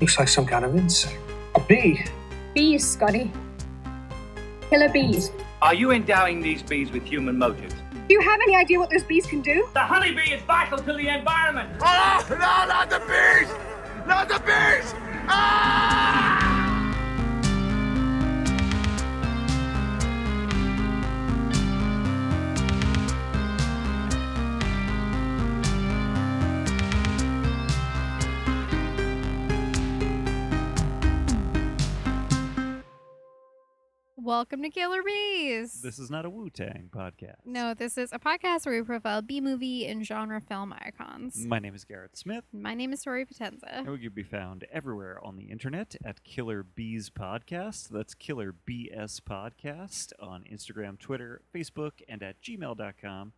Looks like some kind of insect. A bee. Bees, Scotty. Killer bees. Are you endowing these bees with human motives? Do you have any idea what those bees can do? The honeybee is vital to the environment. Oh, no, not the bees! Not the bees! Ah! Welcome to Killer Bees. This is not a Wu Tang podcast. no, this is a podcast where we profile B movie and genre film icons. My name is Garrett Smith, My name is Tori Potenza. and we can be found everywhere on the internet at Killer Bees Podcast. That's Killer BS Podcast on Instagram, Twitter, Facebook, and at gmail.com.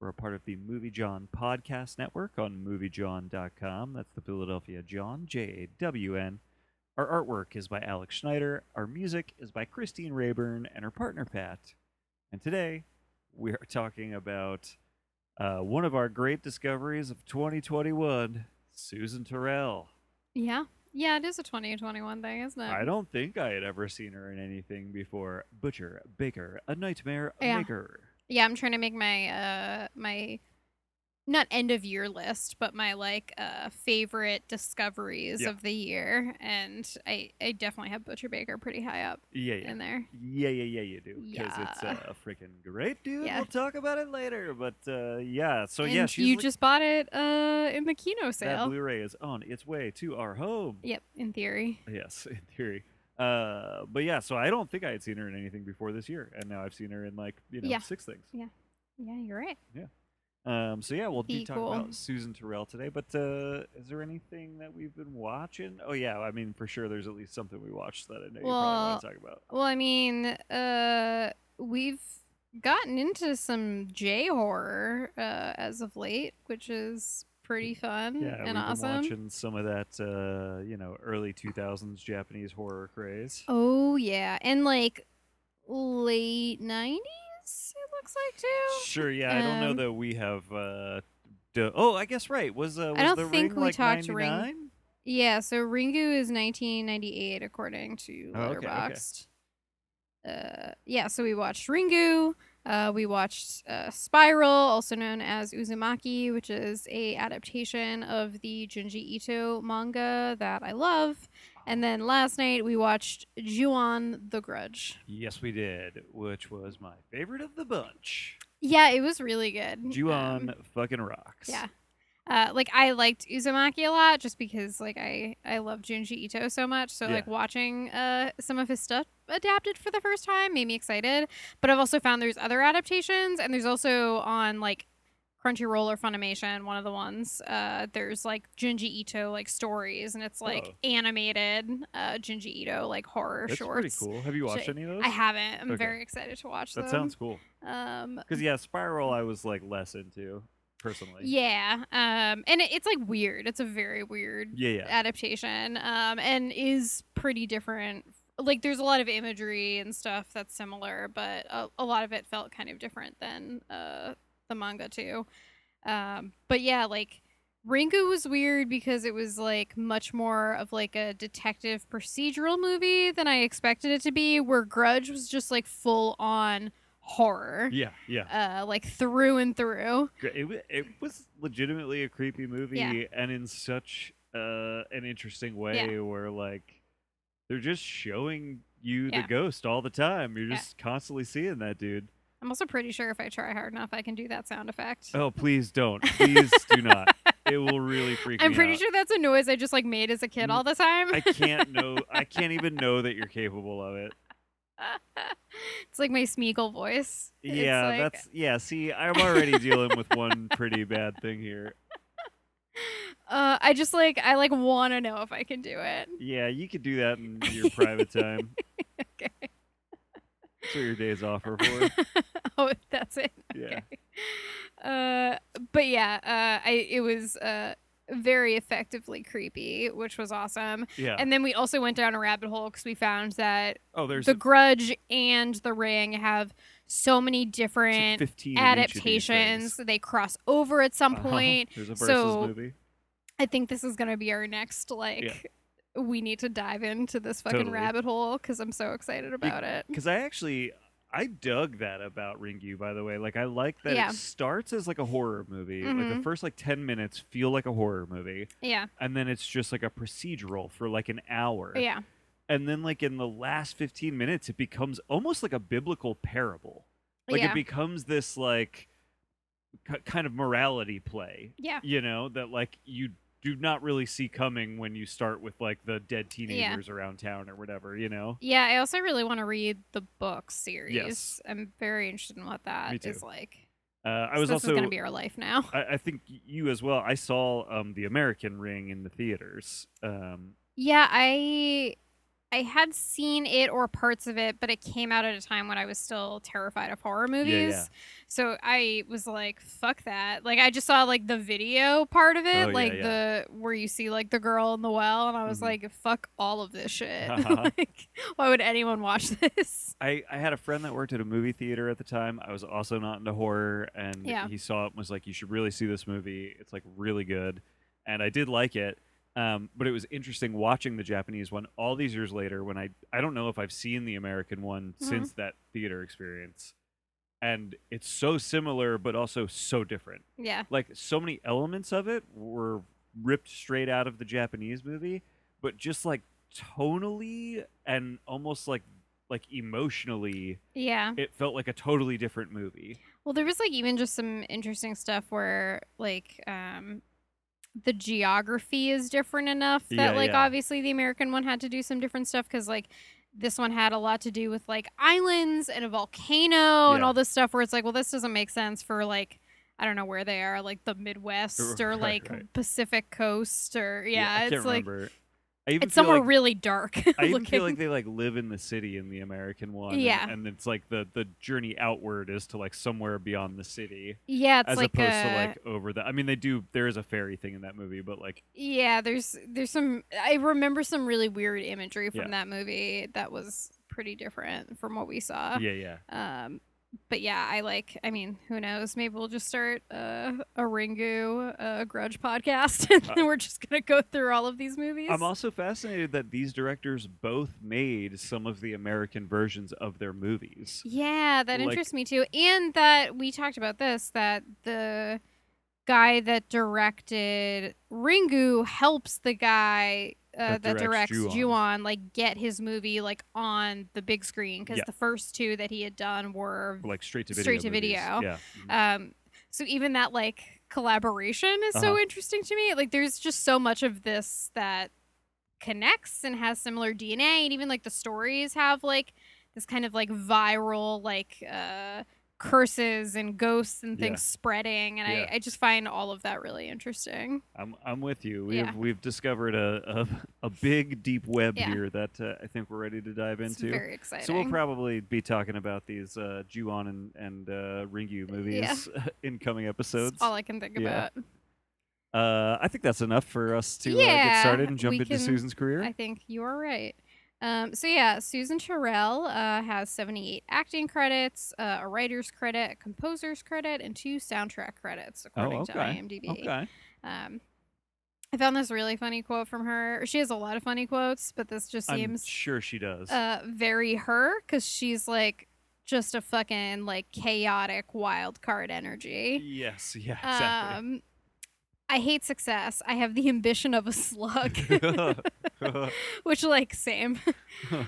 We're a part of the Movie Jawn Podcast Network on moviejawn.com. That's the Philadelphia Jawn, J A W N. Our artwork is by Alex Schneider. Our music is by Christine Rayburn and her partner Pat. And today we are talking about uh, one of our great discoveries of 2021, Susan Tyrrell. Yeah. Yeah, it is a 2021 thing, isn't it? I don't think I had ever seen her in anything before. Butcher, Baker, A Nightmare Yeah. Maker. Yeah, I'm trying to make my uh my not end of year list, but my like uh favorite discoveries Yeah. of the year and I I definitely have Butcher Baker pretty high up Yeah, yeah. in there. Yeah, yeah, yeah, you do. Because it's Yeah. uh, freaking great, dude. Yeah. We'll talk about it later. But uh, yeah, so and yeah, she's you just bought it uh in the Kino sale. that. Blu-ray is on its way to our home. Yep, in theory. Yes, in theory. Uh, but yeah, so I don't think I had seen her in anything before this year, and now I've seen her in like you know Yeah. six things. Yeah, yeah, you're right. Um, so yeah, we'll be talking about Susan Tyrrell today. But uh, is there anything that we've been watching? Oh yeah, I mean for sure, there's at least something we watched that I know you probably want to talk about. Well, I mean, uh, we've gotten into some J horror uh, as of late, which is pretty fun Yeah, we've and been awesome. watching some of that, uh, you know, early 2000s Japanese horror craze. Oh yeah, and like late '90s, it looks like too. Sure, yeah, I don't know Um, that we have. Uh, d- oh, I guess right. Was uh, was I don't the think ring we like talked Ring- 99? Yeah, so Ringu is 1998 according to Oh, okay, okay. Letterboxd. Uh, yeah, so we watched Ringu. Uh, we watched uh, Spiral, also known as Uzumaki, which is a adaptation of the Junji Ito manga that I love. And then last night we watched Ju-on the Grudge. Yes, we did, which was my favorite of the bunch. Yeah, it was really good. Ju-on Um, fucking rocks. yeah. Uh, like I liked Uzumaki a lot just because like I I love Junji Ito so much. So Yeah. like watching uh some of his stuff adapted for the first time made me excited. But I've also found there's other adaptations and there's also on like Crunchyroll or Funimation, one of the ones. Uh, there's like Junji Ito like stories and it's like Oh. animated uh Junji Ito like horror That's shorts. pretty cool. Have you watched Shit. any of those? I haven't. I'm Okay. very excited to watch That them. sounds cool. um Because yeah, Spiral, I was like less into personally. yeah. Um and it, it's like weird. It's a very weird Yeah, yeah. adaptation um, and is pretty different. Like, there's a lot of imagery and stuff that's similar, but a, a lot of it felt kind of different than uh, the manga, too. Um, but yeah, like, Ringu was weird because it was like much more of like a detective procedural movie than I expected it to be, where Grudge was just like full on horror. Yeah, yeah. Uh, like through and through. It, it was legitimately a creepy movie, Yeah. and in such uh, an interesting way, where like they're just showing you Yeah. the ghost all the time. You're Yeah. just constantly seeing that dude. I'm also pretty sure if I try hard enough, I can do that sound effect. Oh, please don't. Please do not. It will really freak me out. I'm me pretty out. sure that's a noise I just like made as a kid all the time. I can't know. I can't even know that you're capable of it. it's like my Smeagol voice. It's Yeah, like- that's yeah. See, I'm already dealing with one pretty bad thing here. Uh, I just like I like want to know if I can do it. Yeah, you could do that in your private time. Okay. That's what your days off are for. oh, that's it. Yeah. Uh, but yeah, uh, I it was uh very effectively creepy, which was awesome. Yeah. And then we also went down a rabbit hole because we found that oh, there's The Grudge and The Ring have so many like different 15 of each of these adaptations. They cross over at some Uh-huh. point. There's a versus So- movie. I think this is gonna be our next like Yeah. We need to dive into this fucking Totally. rabbit hole because I'm so excited about it. Because I actually I dug that about Ringu, by the way. Like I like that Yeah. it starts as like a horror movie. Like the Mhm. first like ten minutes feel like a horror movie, Yeah, and then it's just like a procedural for like an hour. yeah, And then like in the last fifteen minutes, it becomes almost like a biblical parable. Like yeah, it becomes this like k- kind of morality play. yeah. You know that like you do not really see coming when you start with like the dead teenagers around town or whatever. You know. Yeah, I also really want to read the book series. I'm very interested in what that is like. Uh, I was this also is going to be our life now. I, I think you as well. I saw um, the American Ring in the theaters. Um, Yeah, I I had seen it or parts of it, but it came out at a time when I was still terrified of horror movies. yeah. So I was like, fuck that. Like I just saw like the video part of it, Oh, yeah, like yeah. the where you see like the girl in the well and I was Mhm. like, fuck all of this shit. Uh-huh. like why would anyone watch this? I, I had a friend that worked at a movie theater at the time. I was also not into horror, and Yeah. he saw it and was like, "You should really see this movie. It's like really good." And I did like it. Um, but it was interesting watching the Japanese one all these years later. When I I don't know if I've seen the American one Mhm. since that theater experience, and it's so similar but also so different. Yeah. like so many elements of it were ripped straight out of the Japanese movie, but just like tonally and almost like like emotionally, Yeah. it felt like a totally different movie. Well, there was like even just some interesting stuff where like um the geography is different enough that Yeah, like yeah. obviously the American one had to do some different stuff cuz like this one had a lot to do with like islands and a volcano and all this stuff where it's like well this doesn't make sense for like I don't know where they are like the Midwest or like right. Pacific coast or yeah, it's like remember. It's somewhere like, really dark I even looking. feel like they like live in the city in the American one. and- Yeah. and, it's like the the journey outward is to like somewhere beyond the city, yeah, it's as like opposed a, to like over the. I mean, they do. There is a fairy thing in that movie, but like Yeah, there's there's some I remember some really weird imagery from Yeah. that movie that was pretty different from what we saw. yeah, yeah. Um but yeah, I like I mean, who knows? Maybe we'll just start uh, a Ringu uh, grudge podcast and then we're just going to go through all of these movies. I'm also fascinated that these directors both made some of the American versions of their movies. Yeah, that Like- interests me too. And that we talked about this that the guy that directed Ringu helps the guy uh, That that, directs directs Ju-on. Like get his movie like on the big screen because Yeah. the first two that he had done were Like straight to video. Straight to movies. video. Yeah. Mhm. um so even that like collaboration is so Uh-huh. interesting to me like there's just so much of this that connects and has similar dna and even like the stories have like this kind of like viral like uh curses and ghosts and things Yeah. spreading and Yeah. I, I just find all of that really interesting I'm I'm with you. We've Yeah. we've discovered a, a a big deep web here that uh, I think we're ready to dive it's into. very exciting So we'll probably be talking about these uh, Ju-on and and uh, Ringu movies in coming That's episodes. all i can think about Uh, I think that's enough for us to uh, get started and jump into can- Susan's career. I think you are right. Um, so yeah, Susan Tyrrell uh, has 78 acting credits, uh, a writer's credit, a composer's credit, and two soundtrack credits, according oh, to. IMDb. Okay. Um, I found this really funny quote from her. She has a lot of funny quotes, but this just I'm seems sure she does. uh, very her because she's like just a fucking like chaotic wild card energy. yes. Yeah. Exactly. Um, I hate success. I have the ambition of a slug. which like same.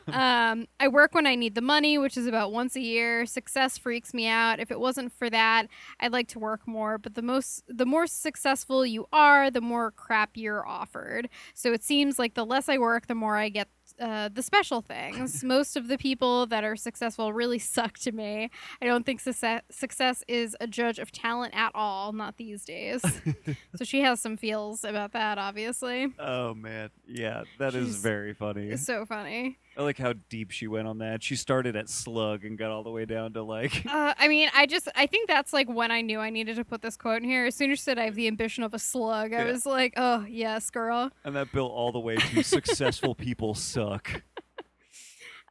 Um i work when i need the money which is about once a year. Success freaks me out. If it wasn't for that i'd like to work more. But the most the more successful you are the more crap you're offered. So it seems like the less i work the more i get uh, the special things. Most of the people that are successful really suck to me. I don't think success, success is a judge of talent at all, not these days. so she has some feels about that, obviously. oh man. Yeah. That is She's- very funny. It's so funny. I like how deep she went on that. She started at slug and got all the way down to like Uh, I mean, I just I think that's like when I knew I needed to put this quote in here. As soon as she said I have the ambition of a slug, I Yeah. was like, oh yes, girl. and that built all the way to successful people suck.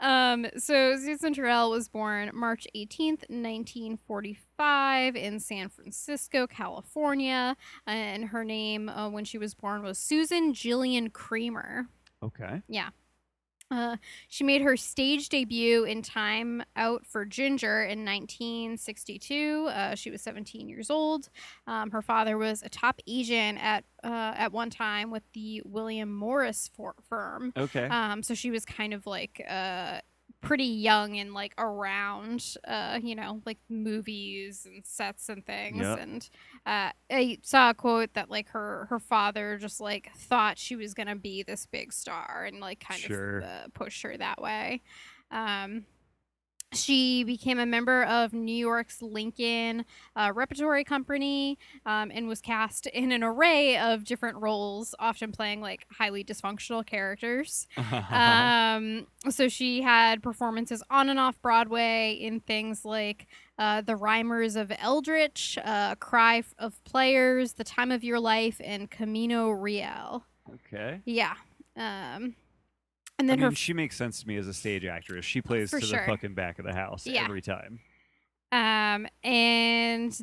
Um, so Susan Tyrrell was born March 18th, 1945 in San Francisco, California. And her name uh, when she was born was Susan Jillian Creamer. Okay. Uh, she made her stage debut in Time Out for Ginger in 1962. Uh, she was 17 years old. Um, her father was a top agent at uh, at one time with the William Morris for- firm. Okay. Um, so she was kind of like uh, pretty young and like around, uh, you know, like movies and sets and things. Yep. And uh, I saw a quote that like her her father just like thought she was gonna be this big star and like kind Sure. of uh, pushed her that way. Um, she became a member of New York's Lincoln uh, Repertory Company um, and was cast in an array of different roles, often playing like highly dysfunctional characters. Um, so she had performances on and off Broadway in things like uh, The Rimers of Eldritch, uh, Cry of Players, The Time of Your Life, and Camino Real. okay. Yeah. Um, and I then mean, her she makes sense to me as a stage actress. She plays For to sure. the fucking back of the house Yeah. every time. Um, and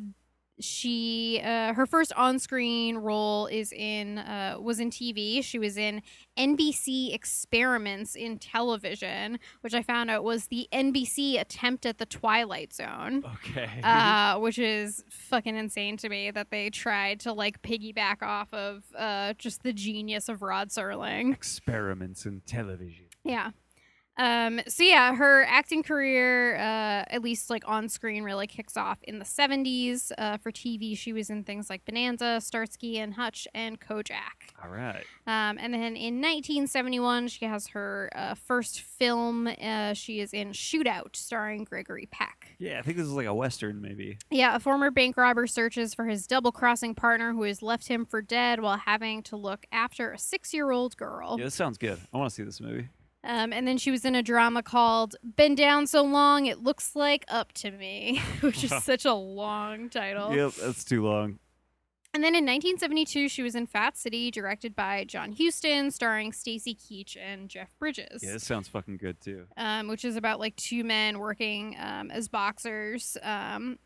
she uh, her first on-screen role is in uh, was in TV. She was in NBC Experiments in television, which I found out was the NBC attempt at the Twilight Zone. Okay. Uh, which is fucking insane to me that they tried to like piggyback off of uh, just the genius of Rod Serling. Experiments in television. Yeah. Um, so yeah, her acting career, uh, at least like on screen, really kicks off in the '70s. Uh, for TV, she was in things like Bonanza, Starsky and Hutch, and Kojak. All right. Um, and then in 1971, she has her uh, first film. Uh, she is in Shootout, starring Gregory Peck. Yeah, I think this is like a western, maybe. Yeah, a former bank robber searches for his double crossing partner who has left him for dead while having to look after a six year old girl. Yeah, this sounds good. I want to see this movie. Um, and then she was in a drama called Been Down So Long It Looks Like Up to Me, which is such a long title. Yep, that's too long. And then in 1972, she was in Fat City, directed by John Huston, starring Stacy Keach and Jeff Bridges. Yeah, this sounds fucking good too. um, which is about like two men working um, as boxers. Um,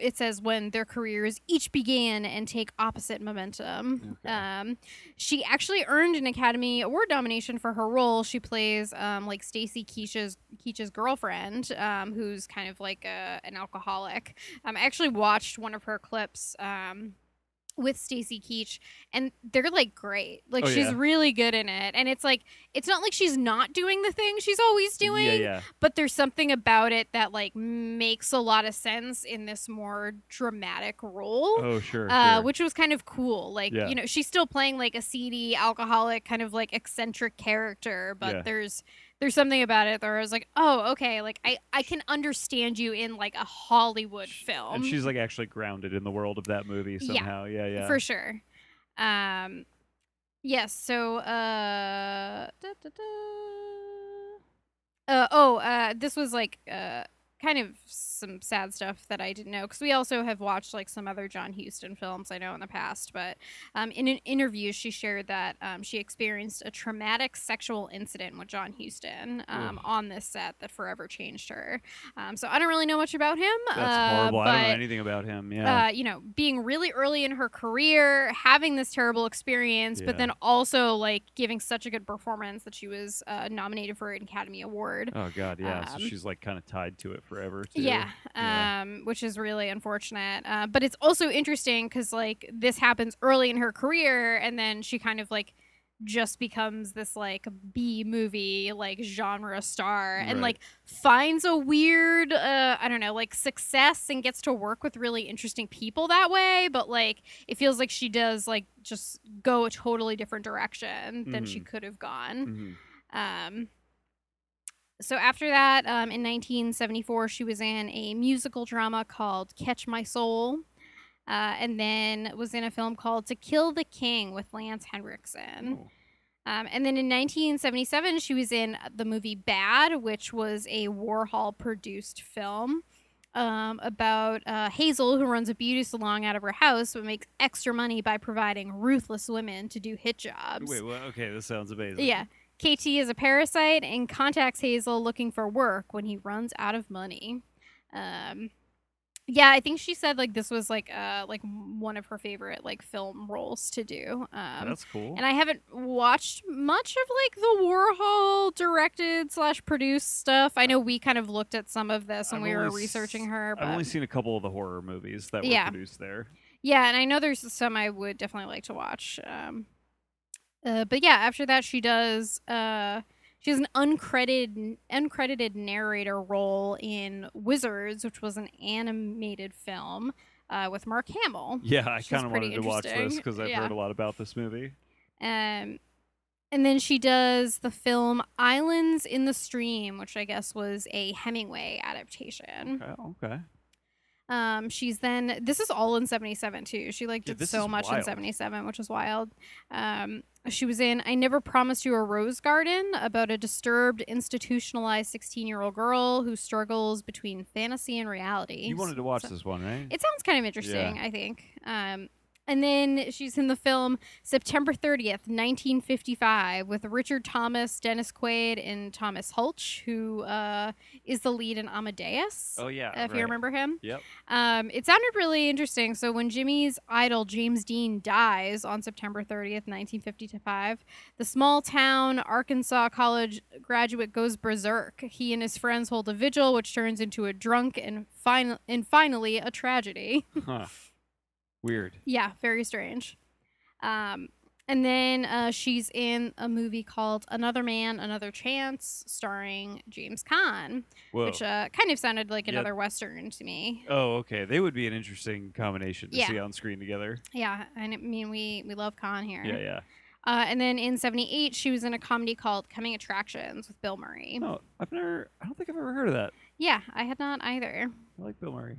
it says when their careers each began and take opposite momentum. Okay. Um, she actually earned an Academy Award nomination for her role. She plays um, like Stacy Keach's Keach's girlfriend, um, who's kind of like a, an alcoholic. Um, I actually watched one of her clips. Um, with Stacy Keach and they're like great. Like Oh, she's yeah. really good in it. And it's like it's not like she's not doing the thing she's always doing, Yeah, yeah. but there's something about it that like makes a lot of sense in this more dramatic role. Oh, sure. Uh, sure. which was kind of cool. Like, you know, she's still playing like a seedy, alcoholic, kind of like eccentric character, but there's there's something about it where I was like, oh, okay, like I I can understand you in like a Hollywood film and she's like actually grounded in the world of that movie Yeah, somehow. Yeah, yeah. for sure. Um, yes. So, uh, da, da, da. Uh, oh, uh, this was like uh, kind of some sad stuff that I didn't know because we also have watched like some other John Huston films I know in the past. But um, in an interview, she shared that um, she experienced a traumatic sexual incident with John Huston um, on this set that forever changed her. Um, so I don't really know much about him. That's uh, horrible. I don't know anything about him. Yeah. uh, you know, being really early in her career, having this terrible experience, but then also like giving such a good performance that she was uh, nominated for an Academy Award. oh God, yeah. um, so she's like kind of tied to it forever. Too. Yeah, Yeah. um, which is really unfortunate. Uh, but it's also interesting because like this happens early in her career, and then she kind of like just becomes this like B movie like genre star and Right. like finds a weird uh I don't know like success and gets to work with really interesting people that way but like it feels like she does like just go a totally different direction than she Mhm. could have gone. Mhm. Um, so after that, um, in 1974, she was in a musical drama called Catch My Soul, uh, and then was in a film called To Kill the King with Lance Henriksen. Oh. Um, and then in 1977, she was in the movie Bad, which was a Warhol produced film um, about uh, Hazel, who runs a beauty salon out of her house, but makes extra money by providing ruthless women to do hit jobs. Wait, what? Okay, this sounds amazing. Yeah. KT is a parasite and contacts Hazel looking for work when he runs out of money. Um, Yeah, I think she said like this was like uh like one of her favorite like film roles to do. Um, That's cool. and I haven't watched much of like the Warhol directed slash produced stuff. I know we kind of looked at some of this when I've we were researching her, but I've only seen a couple of the horror movies that were Yeah. produced there. yeah, and I know there's some I would definitely like to watch. Um, uh, but yeah, after that she does uh she has an uncredited uncredited narrator role in Wizards, which was an animated film uh, with Mark Hamill. Yeah, I kind of wanted to watch this because I've Yeah. heard a lot about this movie. Um, and then she does the film Islands in the Stream, which I guess was a Hemingway adaptation. Okay, okay. Um, she's then this is all in '77 too. She like Yeah, did this so much in '77, which is wild. Um, she was in I Never Promised You a Rose Garden about a disturbed, institutionalized 16 year old girl who struggles between fantasy and reality. You wanted to watch So- this one, right? it sounds kind of interesting, I think. Um, and then she's in the film September 30th, 1955, with Richard Thomas, Dennis Quaid, and Thomas Hulce, who uh, is the lead in Amadeus. oh yeah, if you remember him. Yep. Um, it sounded really interesting. So when Jimmy's idol James Dean dies on September 30th, 1955, the small town Arkansas college graduate goes berserk. He and his friends hold a vigil, which turns into a drunk and fin- and finally a tragedy. Huh. Weird. yeah, very strange. Um, and then uh, she's in a movie called Another Man, Another Chance, starring James Caan, Whoa. which uh, kind of sounded like Yeah. another western to me. oh, okay. They would be an interesting combination to Yeah. see on screen together. Yeah, and I mean we we love Caan here. Yeah, yeah. Uh, and then in '78, she was in a comedy called Coming Attractions with Bill Murray. No, I've never. I don't think I've ever heard of that. Yeah, I had not either. I like Bill Murray.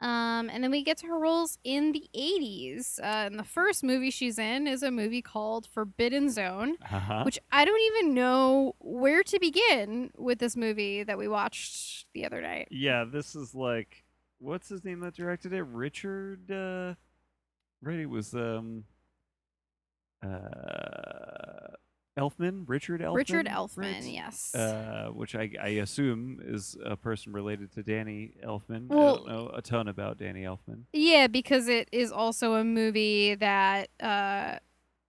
Um, and then we get to her roles in the '80s. Uh, and the first movie she's in is a movie called Forbidden Zone, Uh-huh. which I don't even know where to begin with this movie that we watched the other night. Yeah, this is like what's his name that directed it? Richard uh right, it was um uh Elfman, Richard Elfman. Richard Elfman, right? yes. Uh, which I, I assume is a person related to Danny Elfman. I don't know a ton about Danny Elfman. Yeah, because it is also a movie that uh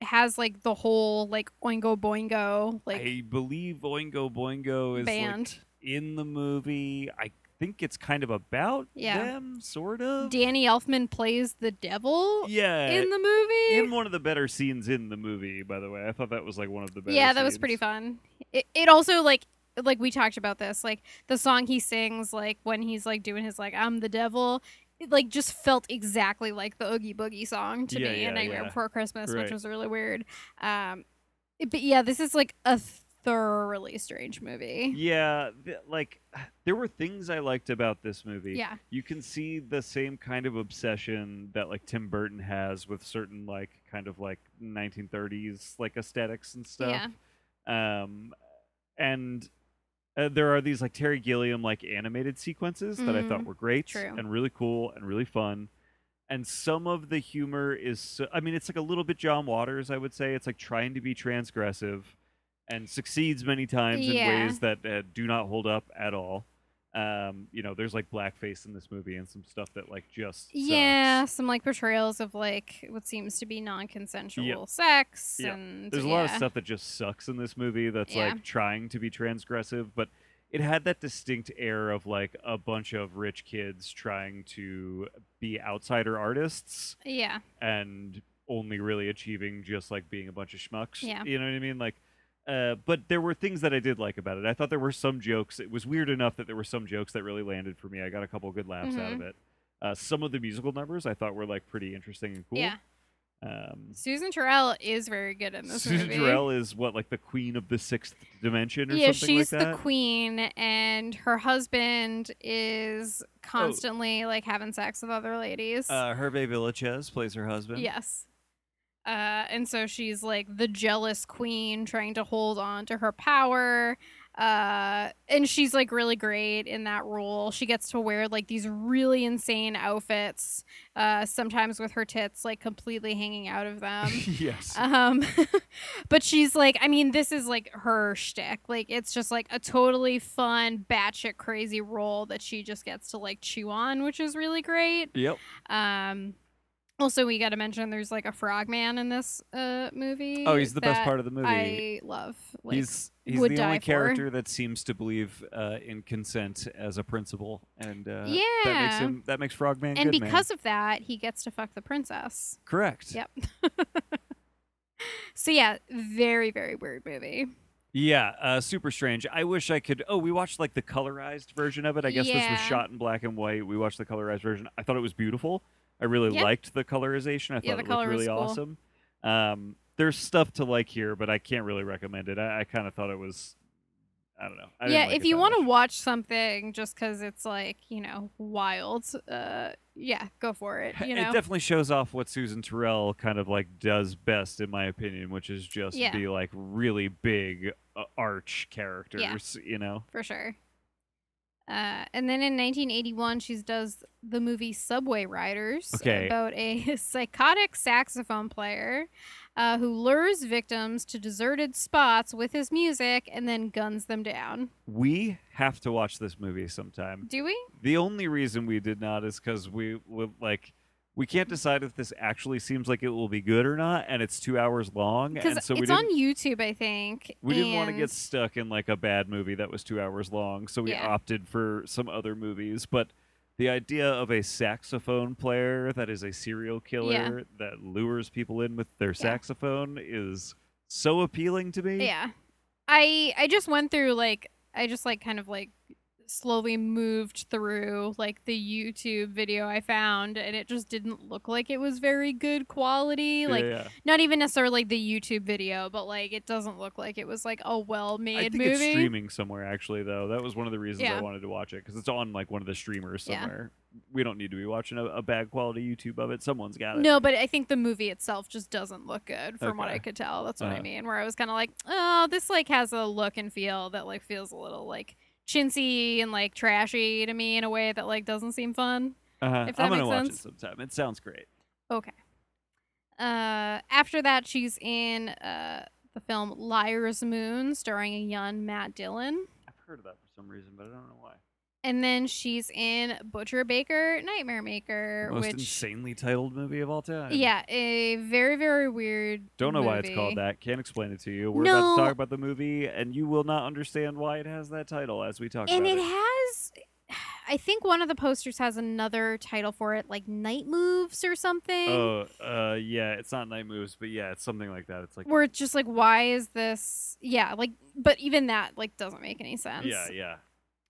has like the whole like Oingo Boingo like I believe Oingo Boingo is band. like in the movie. I think it's kind of about Yeah. them, sort of. Danny Elfman plays the devil yeah, in the movie. in one of the better scenes in the movie. By the way, I thought that was like one of the better. yeah, that was pretty fun. It, it also like like we talked about this like the song he sings like when he's like doing his like I'm the devil. It like just felt exactly like the Oogie Boogie song to Yeah, me yeah, in Nightmare yeah. Before Christmas, Right. which was really weird. Um, but yeah, this is like a thoroughly strange movie. Yeah, th- like there were things I liked about this movie. Yeah. you can see the same kind of obsession that like Tim Burton has with certain like kind of like 1930s like aesthetics and stuff. Yeah. Um, and uh, there are these like Terry Gilliam like animated sequences that I thought Mhm. were great True. and really cool and really fun. And some of the humor is, so, I mean, it's like a little bit John Waters, I would say. It's like trying to be transgressive and succeeds many times Yeah. in ways that uh, do not hold up at all. Um, you know, there's like blackface in this movie and some stuff that like just sucks. Yeah, some like portrayals of like what seems to be non-consensual sex, Yeah. and There's a lot of stuff that just sucks in this movie that's Yeah. like trying to be transgressive, but it had that distinct air of like a bunch of rich kids trying to be outsider artists Yeah, and only really achieving just like being a bunch of schmucks. Yeah. You know what I mean? Like uh, but there were things that I did like about it. I thought there were some jokes. It was weird enough that there were some jokes that really landed for me. I got a couple good laughs out of Mhm. it. Uh, some of the musical numbers I thought were like pretty interesting and cool. yeah. Um, Susan Tyrrell is very good in this Susan movie. Tyrrell is what, like the queen of the sixth dimension or yeah, something she's like that? the queen, and her husband is constantly like having sex with other ladies. Uh, Hervé Villechaize plays her husband. Yes. Uh, and so she's like the jealous queen trying to hold on to her power. Uh, and she's like really great in that role. She gets to wear like these really insane outfits, uh, sometimes with her tits like completely hanging out of them. yes. Um, but she's like, I mean, this is like her shtick. Like, it's just like a totally fun, batshit crazy role that she just gets to like chew on, which is really great. yep. Um, also, we got to mention there's like a frogman in this uh movie. Oh, he's the best part of the movie. I love. Like, he's he's the only for. character that seems to believe uh, in consent as a principle, and uh, that makes Yeah. him that makes Frogman and good, man. because of that, he gets to fuck the princess. correct. Yep. so yeah, very very weird movie. Yeah, uh, super strange. I wish I could. Oh, we watched like the colorized version of it. I guess this was shot in black and white. We watched the colorized version. I thought it was beautiful. I really Yeah. liked the colorization. I thought Yeah, the it looked was really cool. awesome. Um, there's stuff to like here, but I can't really recommend it. I, I kind of thought it was. I don't know. I yeah, like if you want to watch something just because it's like you know wild, uh, yeah, go for it. You know? it definitely shows off what Susan Tyrrell kind of like does best, in my opinion, which is just Yeah. be like really big uh, arch characters. You know. for sure. Uh, and then in 1981, she does the movie Subway Riders Okay. about a psychotic saxophone player uh, who lures victims to deserted spots with his music and then guns them down. We have to watch this movie sometime. Do we? The only reason we did not is because we would like we can't decide if this actually seems like it will be good or not, and it's two hours long, and so we it's on YouTube, I think. we didn't want to get stuck in like a bad movie that was two hours long, so we Yeah. opted for some other movies. But the idea of a saxophone player that is a serial killer that lures people in with their saxophone is so appealing to me. Yeah. I I just went through like I just like kind of like slowly moved through like the YouTube video I found and it just didn't look like it was very good quality. Like yeah. not even necessarily like the YouTube video, but like it doesn't look like it was like a well made I think movie. it's streaming somewhere actually though. That was one of the reasons I wanted to watch it because it's on like one of the streamers Yeah. somewhere. We don't need to be watching a, a bad quality YouTube of it. Someone's got it. No, but I think the movie itself just doesn't look good from what I could tell. That's what I Uh-huh. mean. Where I was kind of like, oh, this like has a look and feel that like feels a little like chintzy and like trashy to me in a way that like doesn't seem fun. Uh-huh. if that I'm gonna makes watch sense. it sometime. It sounds great. Okay. Uh, after that, she's in uh the film Liar's Moon, starring a young Matt Dillon. I've heard of that for some reason, but I don't know why. And then she's in Butcher Baker, Nightmare Maker, The most which insanely titled movie of all time. yeah, a very very weird. Don't know why it's called that. Can't explain it to you. We're about to talk about the movie, and you will not understand why it has that title as we talk and about it it. has i think one of the posters has another title for it like night moves or something Oh, uh, yeah. It's not Night Moves, but yeah, it's something like that. It's like where it's just like why is this yeah like but even that like doesn't make any sense yeah, yeah.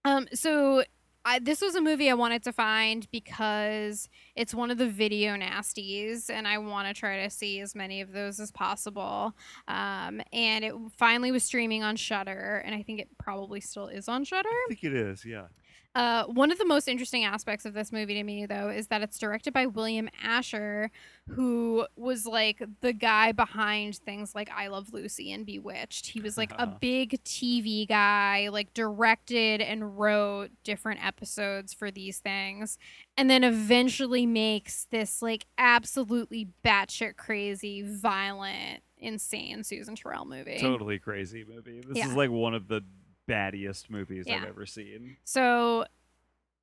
Um so I, this was a movie I wanted to find because it's one of the video nasties, and I want to try to see as many of those as possible. Um, and it finally was streaming on Shudder, and I think it probably still is on Shudder. I think it is. Yeah. Uh, one of the most interesting aspects of this movie to me, though, is that it's directed by William Asher, who was like the guy behind things like I Love Lucy and Bewitched. He was like a big TV guy, like directed and wrote different episodes for these things, and then eventually makes this like absolutely batshit crazy, violent, insane Susan Tyrrell movie. Totally crazy movie. This Yeah. is like one of the battiest movies I've ever seen. So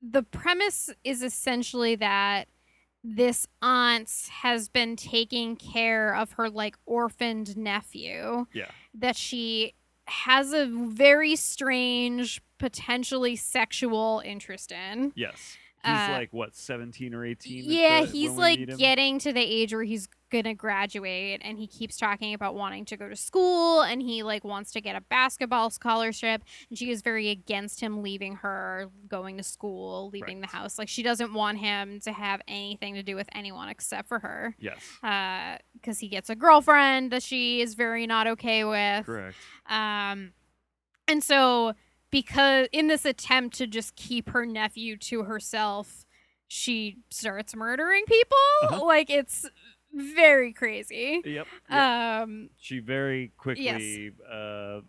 the premise is essentially that this aunt has been taking care of her like orphaned nephew Yeah. that she has a very strange potentially sexual interest in. Yes. He's Uh, like what, seventeen or eighteen? Yeah, the- he's like getting to the age where he's gonna graduate and he keeps talking about wanting to go to school and he like wants to get a basketball scholarship and she is very against him leaving her going to school leaving the house like she doesn't want him to have anything to do with anyone except for her Yes. because he gets a girlfriend that she is very not okay with Correct. um, and so because in this attempt to just keep her nephew to herself, she starts murdering people. Uh-huh. Like it's very crazy. Yep. yep. Um, she very quickly uh,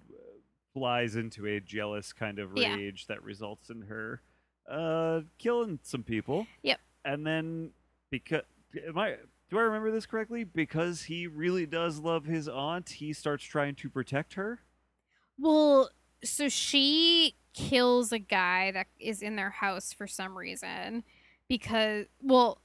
flies into a jealous kind of Yeah. rage that results in her uh killing some people. Yep. And then because am I do I remember this correctly? Because he really does love his aunt, he starts trying to protect her. Well, so she kills a guy that is in their house for some reason because well,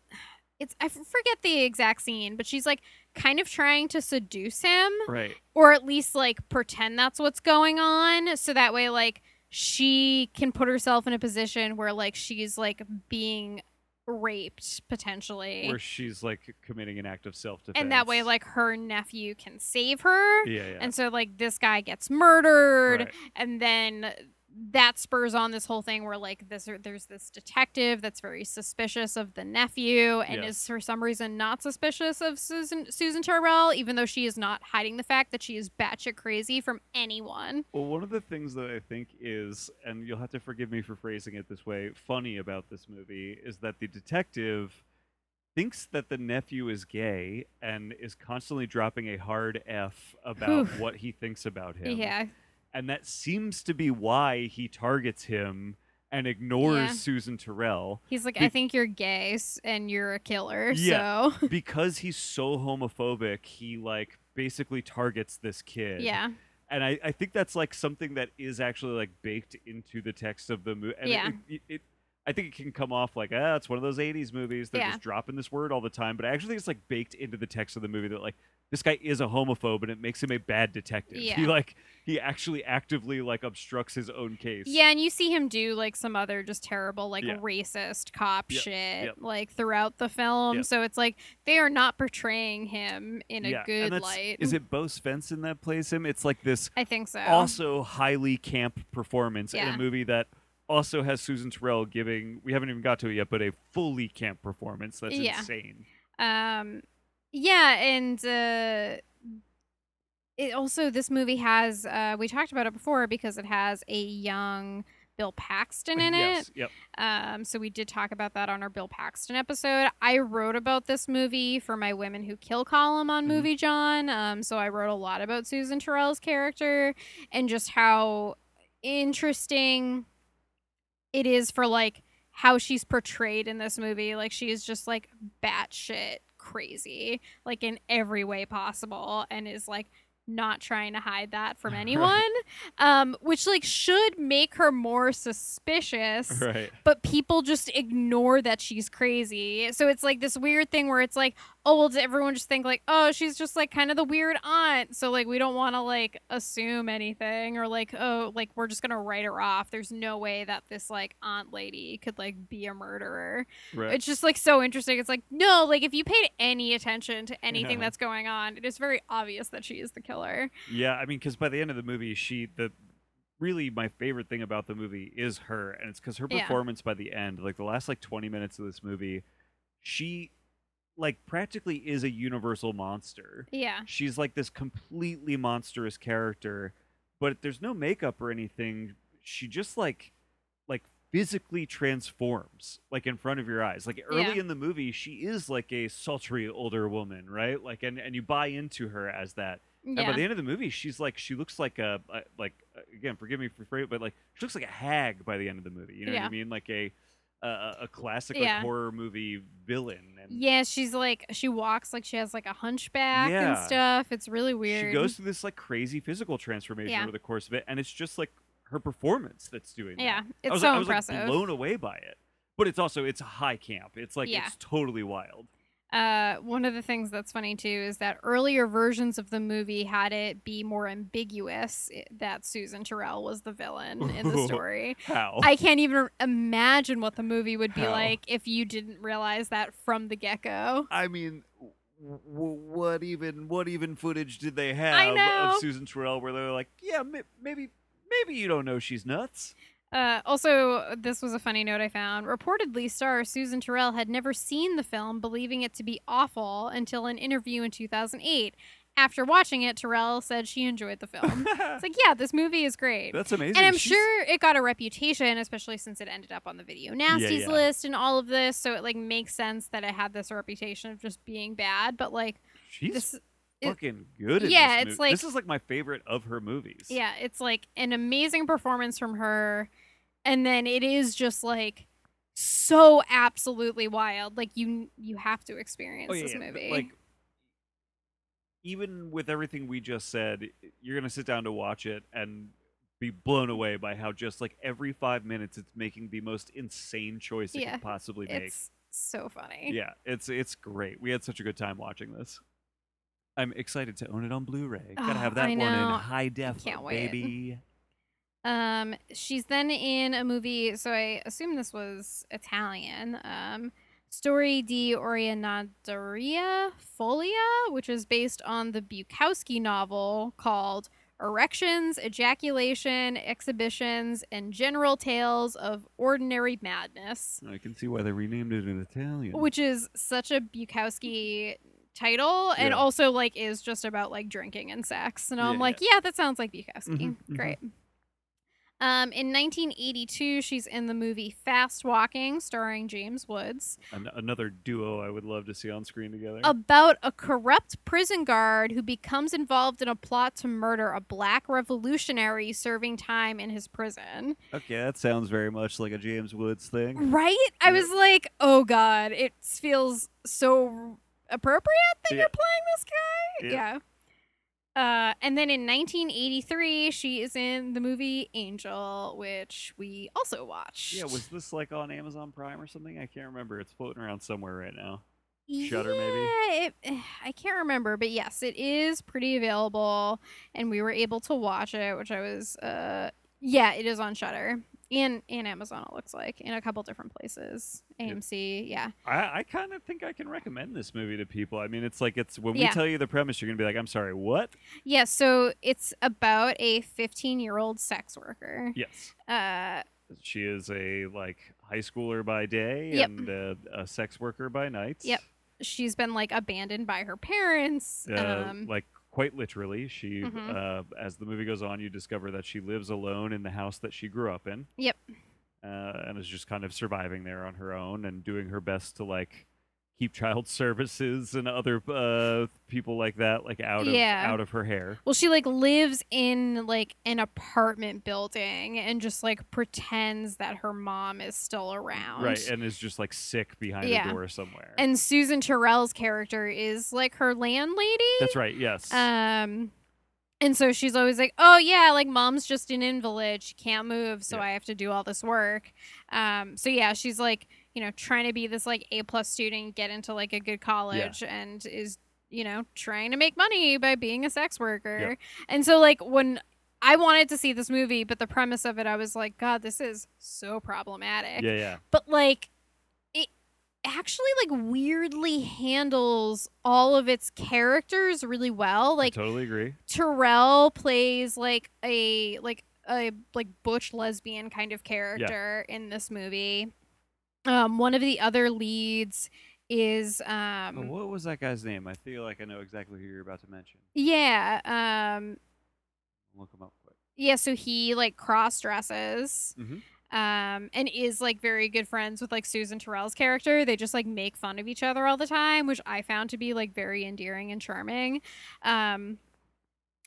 it's I forget the exact scene, but she's like kind of trying to seduce him Right. or at least like pretend that's what's going on so that way like she can put herself in a position where like she's like being raped potentially Where she's like committing an act of self defense. and that way like her nephew can save her Yeah, yeah. and so like this guy gets murdered Right. and then that spurs on this whole thing where like this er, there's this detective that's very suspicious of the nephew and is for some reason not suspicious of Susan Susan Tyrrell, even though she is not hiding the fact that she is batshit crazy from anyone. Well, one of the things that I think is, and you'll have to forgive me for phrasing it this way, funny about this movie is that the detective thinks that the nephew is gay and is constantly dropping a hard F about Whew. what he thinks about him. Yeah, And that seems to be why he targets him and ignores Yeah. Susan Tyrrell he's like, Be- I think you're gay and you're a killer. Yeah. So because he's so homophobic. He like basically targets this kid. yeah, and I, I think that's like something that is actually like baked into the text of the movie. And Yeah. it, it, it, I think it can come off like ah, it's one of those '80s movies. They're Yeah. just dropping this word all the time, but I actually think it's like baked into the text of the movie that like this guy is a homophobe and it makes him a bad detective. Yeah. He like he actually actively like obstructs his own case. Yeah, and you see him do like some other just terrible, like Yeah. racist cop Yep, shit, yep. like throughout the film. Yep. So it's like they are not portraying him in a Yeah, and good light. Is it Bo Svenson that plays him? It's like this I think so. also highly camp performance in a movie that also has Susan Tyrrell giving we haven't even got to it yet, but a fully camp performance that's Yeah. insane. Um, yeah, and uh, it also this movie has uh, we talked about it before because it has a young Bill Paxton in yes, it. Yep. Um, so we did talk about that on our Bill Paxton episode. I wrote about this movie for my Women Who Kill column on Mhm. Movie Jawn. Um, so I wrote a lot about Susan Tyrrell's character and just how interesting it is for like how she's portrayed in this movie. Like she is just like batshit crazy, like in every way possible, and is like not trying to hide that from Right. anyone. Um, which like should make her more suspicious Right. but people just ignore that she's crazy. So it's like this weird thing where it's like, oh, well, does everyone just think like, oh, she's just like kind of the weird aunt. So like we don't want to like assume anything or like, oh, like we're just gonna write her off. There's no way that this like aunt lady could like be a murderer. Right. It's just like so interesting. It's like, no, like if you paid any attention to anything Yeah. that's going on, it is very obvious that she is the killer. Yeah, I mean, because by the end of the movie, she the really my favorite thing about the movie is her, and it's because her Yeah. performance by the end, like the last like twenty minutes of this movie, she like practically is a universal monster. Yeah. She's like this completely monstrous character, but there's no makeup or anything. She just like like physically transforms like in front of your eyes. Like early Yeah. in the movie, she is like a sultry older woman, right? Like and and you buy into her as that. And by the end of the movie, she's like she looks like a, a like again, forgive me for phrase, but like she looks like a hag by the end of the movie. You know what I mean? Like a a, a classic Yeah. like horror movie villain. And Yeah, she's like she walks like she has like a hunchback and Yeah. stuff. It's really weird. She goes through this like crazy physical transformation Yeah. over the course of it, and it's just like her performance that's doing that. Yeah, I it's was, so I was impressive. like blown away by it. But it's also it's high camp. It's like Yeah. it's totally wild. Uh, one of the things that's funny too is that earlier versions of the movie had it be more ambiguous that Susan Tyrrell was the villain in the story. How? I can't even imagine what the movie would be How? like if you didn't realize that from the get go. I mean, w- what even what even footage did they have of Susan Tyrrell where they're like, yeah, ma- maybe maybe you don't know she's nuts. Uh, also, this was a funny note I found. Reportedly, star Susan Tyrrell had never seen the film, believing it to be awful until an interview in 2008. After watching it, Tyrrell said she enjoyed the film. it's like, yeah, this movie is great. That's amazing. and I'm She's- sure it got a reputation, especially since it ended up on the video nasties yeah. list and all of this. So it like makes sense that it had this reputation of just being bad. But like she's this, fucking good. In yeah, this it's movie. like- this is like my favorite of her movies. Yeah, it's like an amazing performance from her, and then it is just like so absolutely wild. Like you you have to experience Oh yeah, this movie. Like even with everything we just said, you're gonna sit down to watch it and be blown away by how just like every five minutes it's making the most insane choice it Yeah, could possibly make. it's so funny. Yeah, it's it's great. We had such a good time watching this. I'm excited to own it on Blu-ray. Gotta Oh, have that one in high def, Can't wait. baby. Um, she's then in a movie. So I assume this was Italian. Um, Storie di ordinaria follia, which is based on the Bukowski novel called Erections, Ejaculation, Exhibitions, and General Tales of Ordinary Madness, I can see why they renamed it in Italian. which is such a Bukowski title and Yeah. also like is just about like drinking and sex. And I'm like, yeah, that sounds like Bukowski. Mhm, mhm. Great. Um, in 1982, she's in the movie Fast Walking, starring James Woods, An- another duo I would love to see on screen together. about a corrupt prison guard who becomes involved in a plot to murder a black revolutionary serving time in his prison. okay, that sounds very much like a James Woods thing. Right? I was like, oh god, it feels so appropriate that Yeah. you're playing this guy. Yeah. Yeah. Uh, and then in 1983, she is in the movie Angel, which we also watched. Yeah, was this like on Amazon Prime or something? I can't remember. It's floating around somewhere right now. Maybe? Yeah, it, I can't remember, but yes, it is pretty available, and we were able to watch it, which I was. Uh, yeah, it is on Shudder and and Amazon. It looks like in a couple different places. AMC, yeah. I, I kind of think I can recommend this movie to people. I mean, it's like it's when Yeah. we tell you the premise, you're gonna be like, "I'm sorry, what?" Yeah, so it's about a 15 year old sex worker. Yes, Uh, she is a like high schooler by day Yep. and a, a sex worker by night. Yep. she's been like abandoned by her parents. Uh, um, like quite literally, she Mhm. uh, as the movie goes on, you discover that she lives alone in the house that she grew up in. Yep. uh, and is just kind of surviving there on her own and doing her best to like keep child services and other uh, people like that like out of Yeah. out of her hair. well, she like lives in like an apartment building and just like pretends that her mom is still around. Right, and is just like sick behind Yeah. a door somewhere. And Susan Tyrrell's character is like her landlady. That's right. Yes. Um, and so she's always like, "Oh yeah, like mom's just an invalid; she can't move, so Yeah. I have to do all this work." Um, so yeah, she's like, you know, trying to be this like A plus student, get into like a good college, and is you know trying to make money by being a sex worker. And so like when I wanted to see this movie, but the premise of it, I was like, God, this is so problematic yeah, yeah. but like it actually like weirdly handles all of its characters really well like I totally agree. tyrrell plays like a like a like butch lesbian kind of character in this movie um one of the other leads is um Oh, what was that guy's name? I feel like I know exactly who you're about to mention. yeah um Look him up quick. yeah so he like cross dresses Mhm. um and is like very good friends with like susan tyrrell's character they just like make fun of each other all the time which i found to be like very endearing and charming um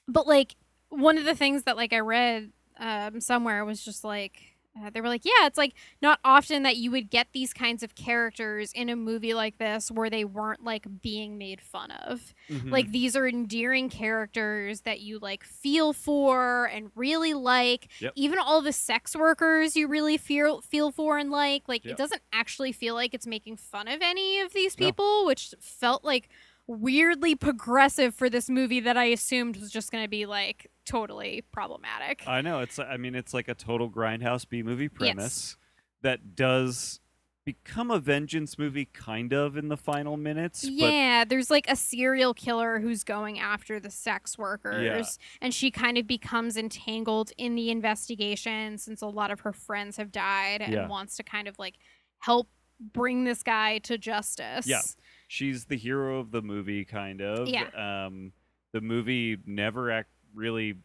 but like one of the things that like i read um somewhere was just like uh, they were like yeah it's like not often that you would get these kinds of characters in a movie like this where they weren't like being made fun of Mhm. like these are endearing characters that you like feel for and really like Yep. even all the sex workers you really feel feel for and like like Yep. it doesn't actually feel like it's making fun of any of these No. people which felt like weirdly progressive for this movie that i assumed was just going to be like totally problematic I know it's. I mean, it's like a total grindhouse B movie Yes. premise that does become a vengeance movie, kind of in the final minutes. But Yeah, there's like a serial killer who's going after the sex workers, and she kind of becomes entangled in the investigation since a lot of her friends have died and Yeah. wants to kind of like help bring this guy to justice. Yeah. She's the hero of the movie, kind of. Yeah. Um, the movie never act really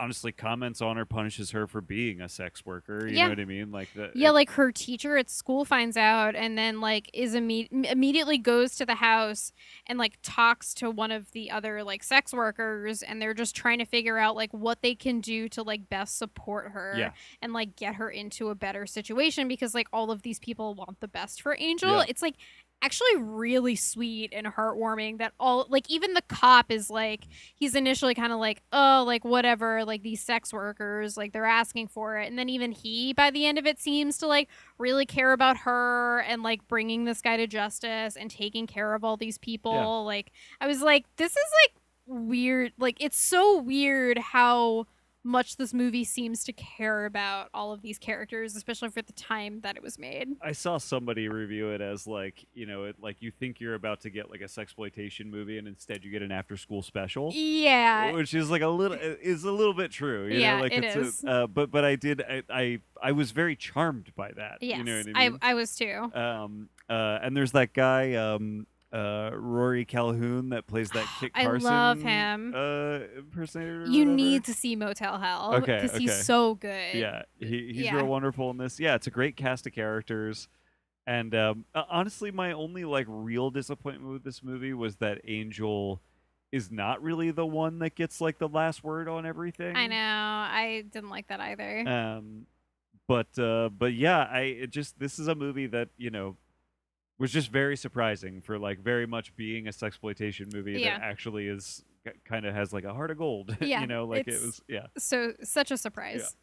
honestly comments on her, punishes her for being a sex worker. You Yeah. know what I mean? Like the Yeah, like her teacher at school finds out and then like is imme- immediately goes to the house and like talks to one of the other like sex workers and they're just trying to figure out like what they can do to like best support her Yeah. and like get her into a better situation because like all of these people want the best for Angel. Yeah. It's like actually really sweet and heartwarming that all like even the cop is like he's initially kind of like oh like whatever like these sex workers like they're asking for it. And then even he by the end of it seems to like really care about her and like bringing this guy to justice and taking care of all these people. Like i was like this is like weird like it's so weird how much this movie seems to care about all of these characters especially for the time that it was made I saw somebody review it as like, you know, it like you think you're about to get like a sexploitation movie, and instead you get an after-school special, yeah which is like a little is a little bit true. You Yeah, know? like it it's is. A, uh, but but I did I, I I was very charmed by that. yes You know what I mean? I, I was too um uh and there's that guy um uh Rory Calhoun that plays that Kit I Carson love him. uh impersonator you whatever. need to see motel hell Okay, because he's so good. Yeah he, he's Yeah. real wonderful in this. Yeah it's a great cast of characters. And um uh, honestly my only like real disappointment with this movie was that angel is not really the one that gets like the last word on everything. I know. I didn't like that either. Um but uh but yeah i it just this is a movie that you know was just very surprising for like very much being a sexploitation movie Yeah. that actually is kind of has like a heart of gold Yeah, you know like it was yeah. so such a surprise.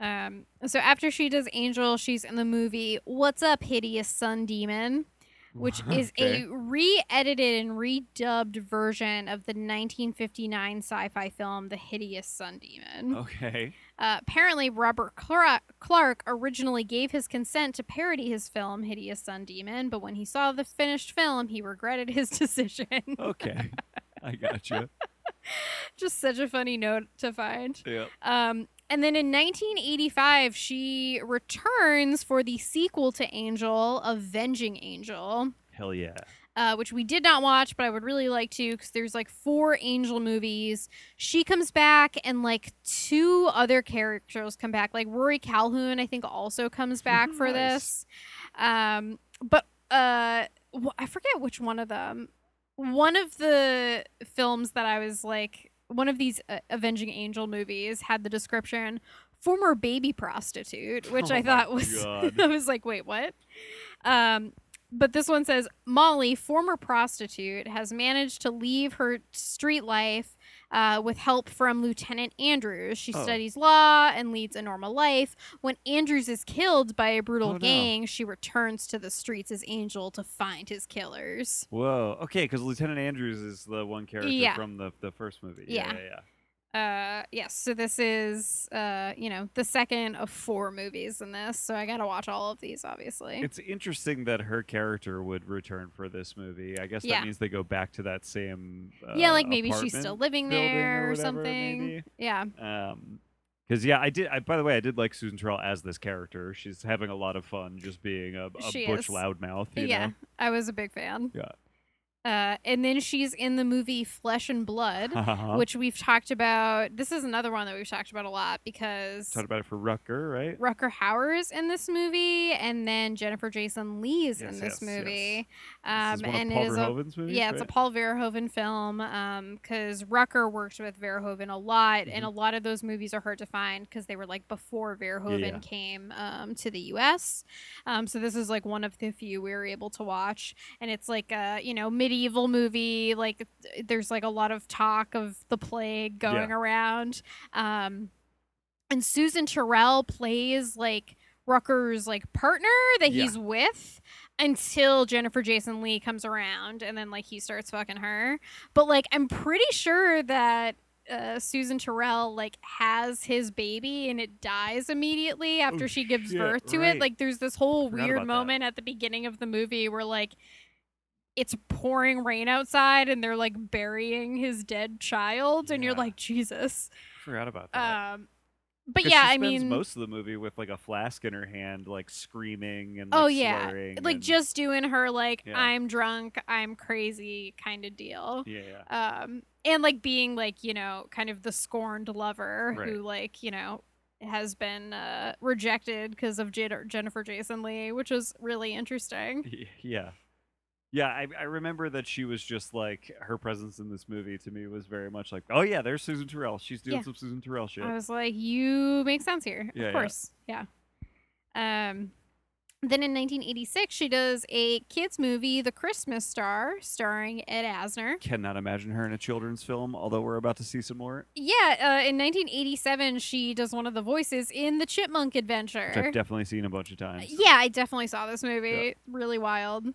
Um so after she does angel she's in the movie what's up hideous sun demon which is a re-edited and redubbed version of the 1959 sci-fi film the hideous sun demon. Okay Uh, apparently, Robert Cla- Clark originally gave his consent to parody his film Hideous Sun Demon, but when he saw the finished film, he regretted his decision. okay i got you Just such a funny note to find. yeah Um, and then in 1985, she returns for the sequel to Angel, Avenging Angel. hell yeah uh, which we did not watch, but I would really like to because there's like four Angel movies. She comes back, and like two other characters come back. Like Rory Calhoun, I think, also comes back for Nice. this. Um, but uh, I forget which one of them. One of the films that I was like, one of these uh, Avenging Angel movies had the description former baby prostitute, which Oh I thought was I was like, wait, what? Um, but this one says Molly, former prostitute, has managed to leave her street life uh, with help from Lieutenant Andrews. She Oh. studies law and leads a normal life. When Andrews is killed by a brutal Oh, no. gang, she returns to the streets as Angel to find his killers. Whoa. Okay, because Lieutenant Andrews is the one character Yeah. from the the first movie. Yeah. Yeah, yeah. Uh, yes. So this is, uh, you know, the second of four movies in this. So I gotta watch all of these, obviously. It's interesting that her character would return for this movie. I guess Yeah. that means they go back to that same. Uh, yeah, like maybe she's still living there or, whatever, something. maybe. Yeah. Um, because yeah, I did. I, by the way, I did like Susan Tyrrell as this character. She's having a lot of fun just being a, a butch is. loudmouth. Yeah, know? I was a big fan. Yeah. Uh, and then she's in the movie Flesh and Blood, Uh-huh. which we've talked about. This is another one that we've talked about a lot because Talked about it for Rutger, right? Rutger Hauer's in this movie, and then Jennifer Jason Lee's Yes, in this yes, yes. movie. this Um, is one and Paul it is a movies. yeah, it's a? Paul Verhoeven film because Rutger worked with Verhoeven a lot, and a lot of those movies are hard to find because they were like before Verhoeven yeah. came um, to the U.S. Um, so this is like one of the few we were able to watch, and it's like a you know medieval movie. Like there's like a lot of talk of the plague going Yeah. around, um, and Susan Tyrrell plays like. Rutger's like partner that Yeah. he's with until Jennifer Jason Lee comes around and then like he starts fucking her. But like I'm pretty sure that uh, Susan Tyrrell like has his baby and it dies immediately after Oh, she gives shit, birth to right. it. Like there's this whole weird about that. moment at the beginning of the movie where like it's pouring rain outside and they're like burying his dead child and you're like Jesus. Forgot about that. Um but yeah, I mean, most of the movie with like a flask in her hand, like screaming and oh yeah, slurring like and- just doing her like Yeah. I'm drunk, I'm crazy kind of deal. yeah, yeah. um and like being like you know kind of the scorned lover Right. who like you know has been uh rejected because of Jen- jennifer jason lee which was really interesting yeah yeah I, I remember that she was just like her presence in this movie to me was very much like oh yeah there's susan tyrrell she's doing Yeah. some susan tyrrell shit i was like you make sense here Yeah, yeah. of course yeah. um then in 1986 she does a kids movie the christmas star starring ed asner cannot imagine her in a children's film although we're about to see some more yeah uh, in 1987 she does one of the voices in the chipmunk adventure which i've definitely seen a bunch of times Yeah, I definitely saw this movie. Really wild.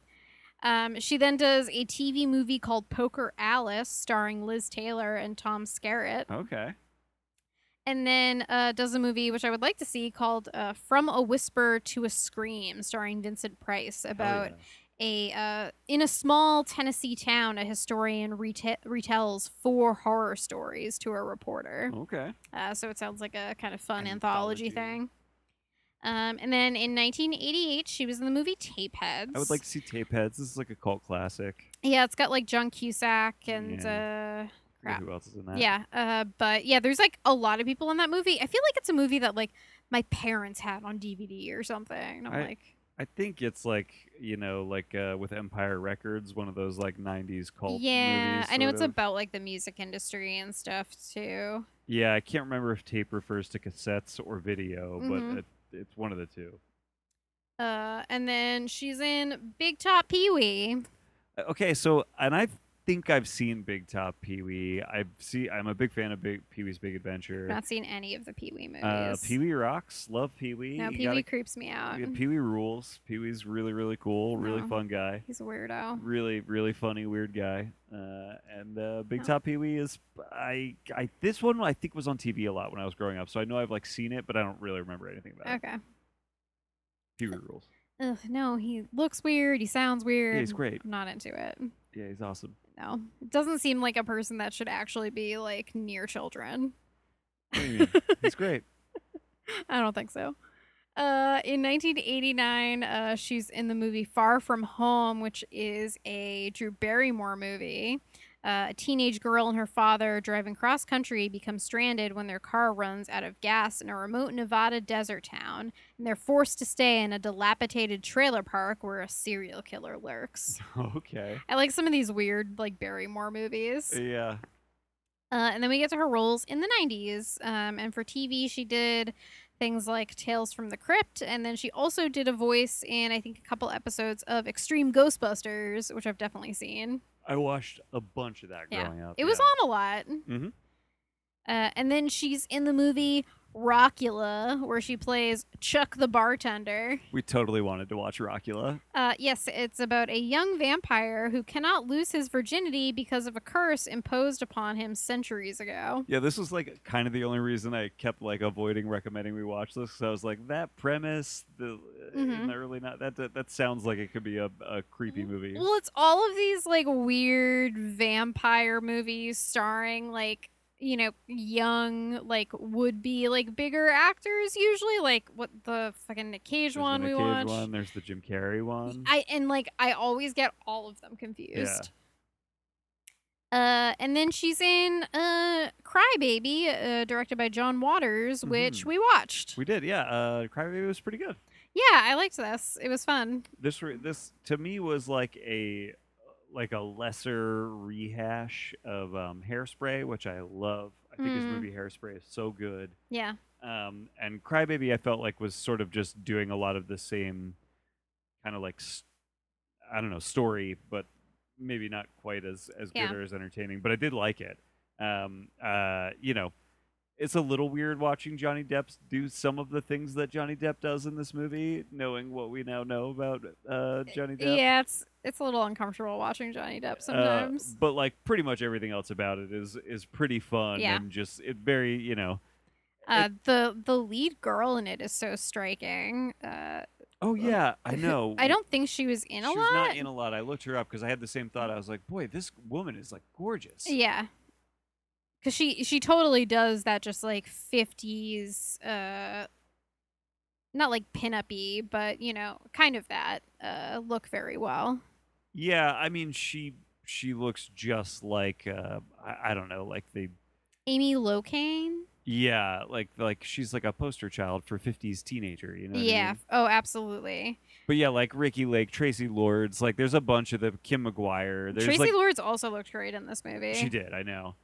Um, she then does a TV movie called Poker Alice, starring Liz Taylor and Tom Skerritt, okay and then uh, does a movie which I would like to see called uh, From a Whisper to a Scream, starring Vincent Price, about a uh, in a small Tennessee town, a historian reta- retells four horror stories to a reporter. okay Uh, so it sounds like a kind of fun Anthology. anthology thing. Um, and then in 1988, she was in the movie Tapeheads. i would like to see tape heads this is like a cult classic Yeah, it's got like John Cusack and uh, crap. who else is in that Yeah, uh, but yeah, there's like a lot of people in that movie. I feel like it's a movie that like my parents had on DVD or something. And I'm I- like, I think it's like you know, like uh, with Empire Records, one of those like '90s cult. yeah, movies, I know it's of. about like the music industry and stuff too. Yeah, I can't remember if tape refers to cassettes or video, Mhm. but it, it's one of the two. Uh, and then she's in Big Top Pee Wee. Uh, Okay, so and I think I've seen Big Top Pee Wee. I see. I'm a big fan of Big Pee Wee's Big Adventure. Not seen any of the Pee Wee movies. Uh, Pee Wee rocks. Love Pee Wee. No, Pee Wee creeps me out. yeah, Pee Wee rules. Pee Wee's really really cool. Really No. fun guy. He's a weirdo. Really really funny weird guy. Uh, and uh, Big Huh. Top Pee Wee is I I this one I think was on TV a lot when I was growing up, so I know I've like seen it, but I don't really remember anything about it. Okay. Pee Wee rules. Ugh, no, he looks weird. He sounds weird. Yeah, he's great. I'm not into it. Yeah, he's awesome. No, it doesn't seem like a person that should actually be like near children. What do you mean? he's great. I don't think so. Uh, in 1989, uh, she's in the movie Far From Home, which is a Drew Barrymore movie. Uh, a teenage girl and her father driving cross country become stranded when their car runs out of gas in a remote Nevada desert town, and they're forced to stay in a dilapidated trailer park where a serial killer lurks. okay. I like some of these weird, like Barrymore movies. Yeah. Uh, and then we get to her roles in the 90s. Um, and for TV, she did things like Tales from the Crypt. And then she also did a voice in, I think, a couple episodes of Extreme Ghostbusters, which I've definitely seen. I watched a bunch of that Yeah. growing up. It was yeah. on a lot. Mhm. Uh, and then she's in the movie Rockula, where she plays Chuck the bartender. We totally wanted to watch Rockula. Uh, yes, it's about a young vampire who cannot lose his virginity because of a curse imposed upon him centuries ago. Yeah, this was like kind of the only reason I kept like avoiding recommending we watch this. Cause I was like, that premise, the in Mhm. the early not that, that that sounds like it could be a, a creepy movie. Well, it's all of these like weird vampire movies starring like you know young like would be like bigger actors usually like what the fucking Nick Cage There's one the we Cage watched. one. There's the Jim Carrey one. I and like I always get all of them confused. Yeah. Uh, and then she's in uh Crybaby, uh, directed by John Waters, which Mhm. we watched. we did, yeah. Uh, Crybaby was pretty good. yeah, I liked this. It was fun. This re- this to me was like a like a lesser rehash of um, Hairspray, which I love. I think his Mm. movie Hairspray is so good. Yeah. um, and Crybaby I felt like was sort of just doing a lot of the same kind of like s- I don't know story, but maybe not quite as as Yeah. good or as entertaining. But I did like it. Um, uh, you know, it's a little weird watching Johnny Depp do some of the things that Johnny Depp does in this movie, knowing what we now know about uh, Johnny Depp. Yeah, it's it's a little uncomfortable watching Johnny Depp Uh, sometimes. but like pretty much everything else about it is is pretty fun Yeah. and just it very you know Uh, the the lead girl in it is so striking. Uh, oh yeah I know I don't think she was in a lot. was not in a lot. I looked her up because I had the same thought. I was like, boy, this woman is like gorgeous. yeah, because she she totally does that just like 50s uh not like pin-up-y but you know kind of that uh look very well Yeah, I mean she she looks just like uh I, I don't know, like the amy locane yeah, like like she's like a poster child for 50s teenager, you know? what I yeah mean? oh absolutely But yeah, like Ricki Lake, Traci Lords, like there's a bunch of the Kim McGuire. There's traci like lords also looked great in this movie she did, I know.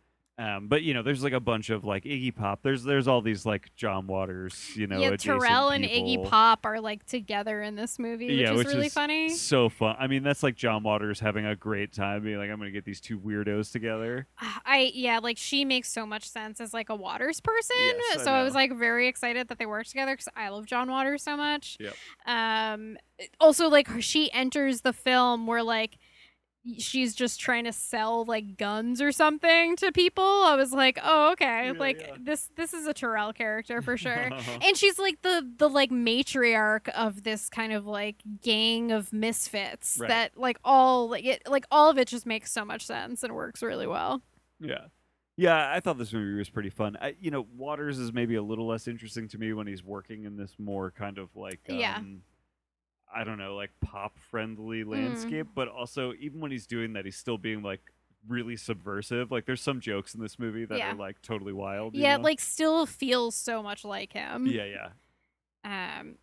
Um, but you know, there's like a bunch of like Iggy Pop. There's there's all these like John Waters, you know, yeah tyrrell and iggy pop are like together in this movie which yeah, is which really is funny So fun. I mean, that's like John Waters having a great time, being like, I'm gonna get these two weirdos together. I yeah, like she makes so much sense as like a Waters person. Yes, so I was like very excited that they worked together because I love John Waters so much. Yep. Um, also like she enters the film where like she's just trying to sell like guns or something to people. I was like, oh okay, Yeah, like yeah. this this is a Tyrrell character for sure. and she's like the the like matriarch of this kind of like gang of misfits Right. that like all like it like all of it just makes so much sense and works really well. Yeah. Yeah, I thought this movie was pretty fun. I, you know, Waters is maybe a little less interesting to me when he's working in this more kind of like, um, Yeah. I don't know, like pop friendly Mm. landscape. But also, even when he's doing that, he's still being like really subversive. Like, there's some jokes in this movie that Yeah. are like totally wild. Yeah, know? like still feels so much like him. yeah, yeah. Um,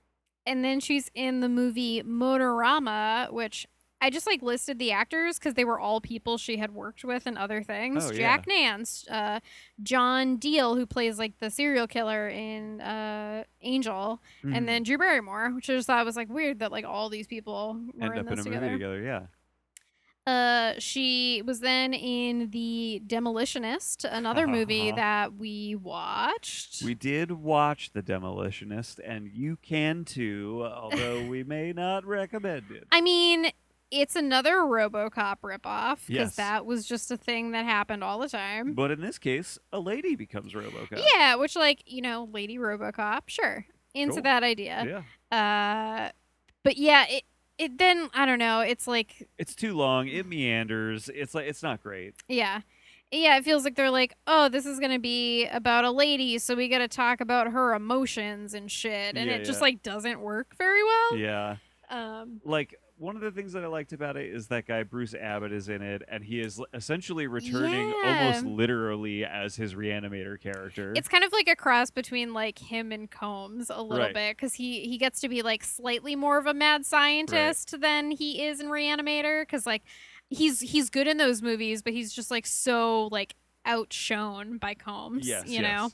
and then she's in the movie Motorama, which I just like listed the actors because they were all people she had worked with and other things. Oh, Jack Nance, uh, John Diehl, who plays like the serial killer in uh, Angel, Mhm. and then Drew Barrymore, which I just thought was like weird that like all these people were end in this in a together. movie together. Yeah. Uh, she was then in the Demolitionist, another movie that we watched. We did watch The Demolitionist, and you can too, although we may not recommend it. I mean, it's another RoboCop ripoff because Yes. that was just a thing that happened all the time. But in this case, a lady becomes RoboCop. Yeah, which like you know, Lady RoboCop, sure, into Cool. that idea. Yeah. Uh, but yeah, it it then I don't know. It's like It's too long. It meanders. It's like it's not great. yeah. Yeah, it feels like they're like, oh, this is gonna be about a lady, so we gotta talk about her emotions and shit, and Yeah, it just like doesn't work very well. Yeah. Um, Like one of the things that I liked about it is that guy Bruce Abbott is in it, and he is essentially returning Yeah. almost literally as his reanimator character. It's kind of like a cross between like him and Combs a little Right. bit because he he gets to be like slightly more of a mad scientist than he is in Reanimator because like he's he's good in those movies but he's just like so like outshone by Combs. yes, you yes. know.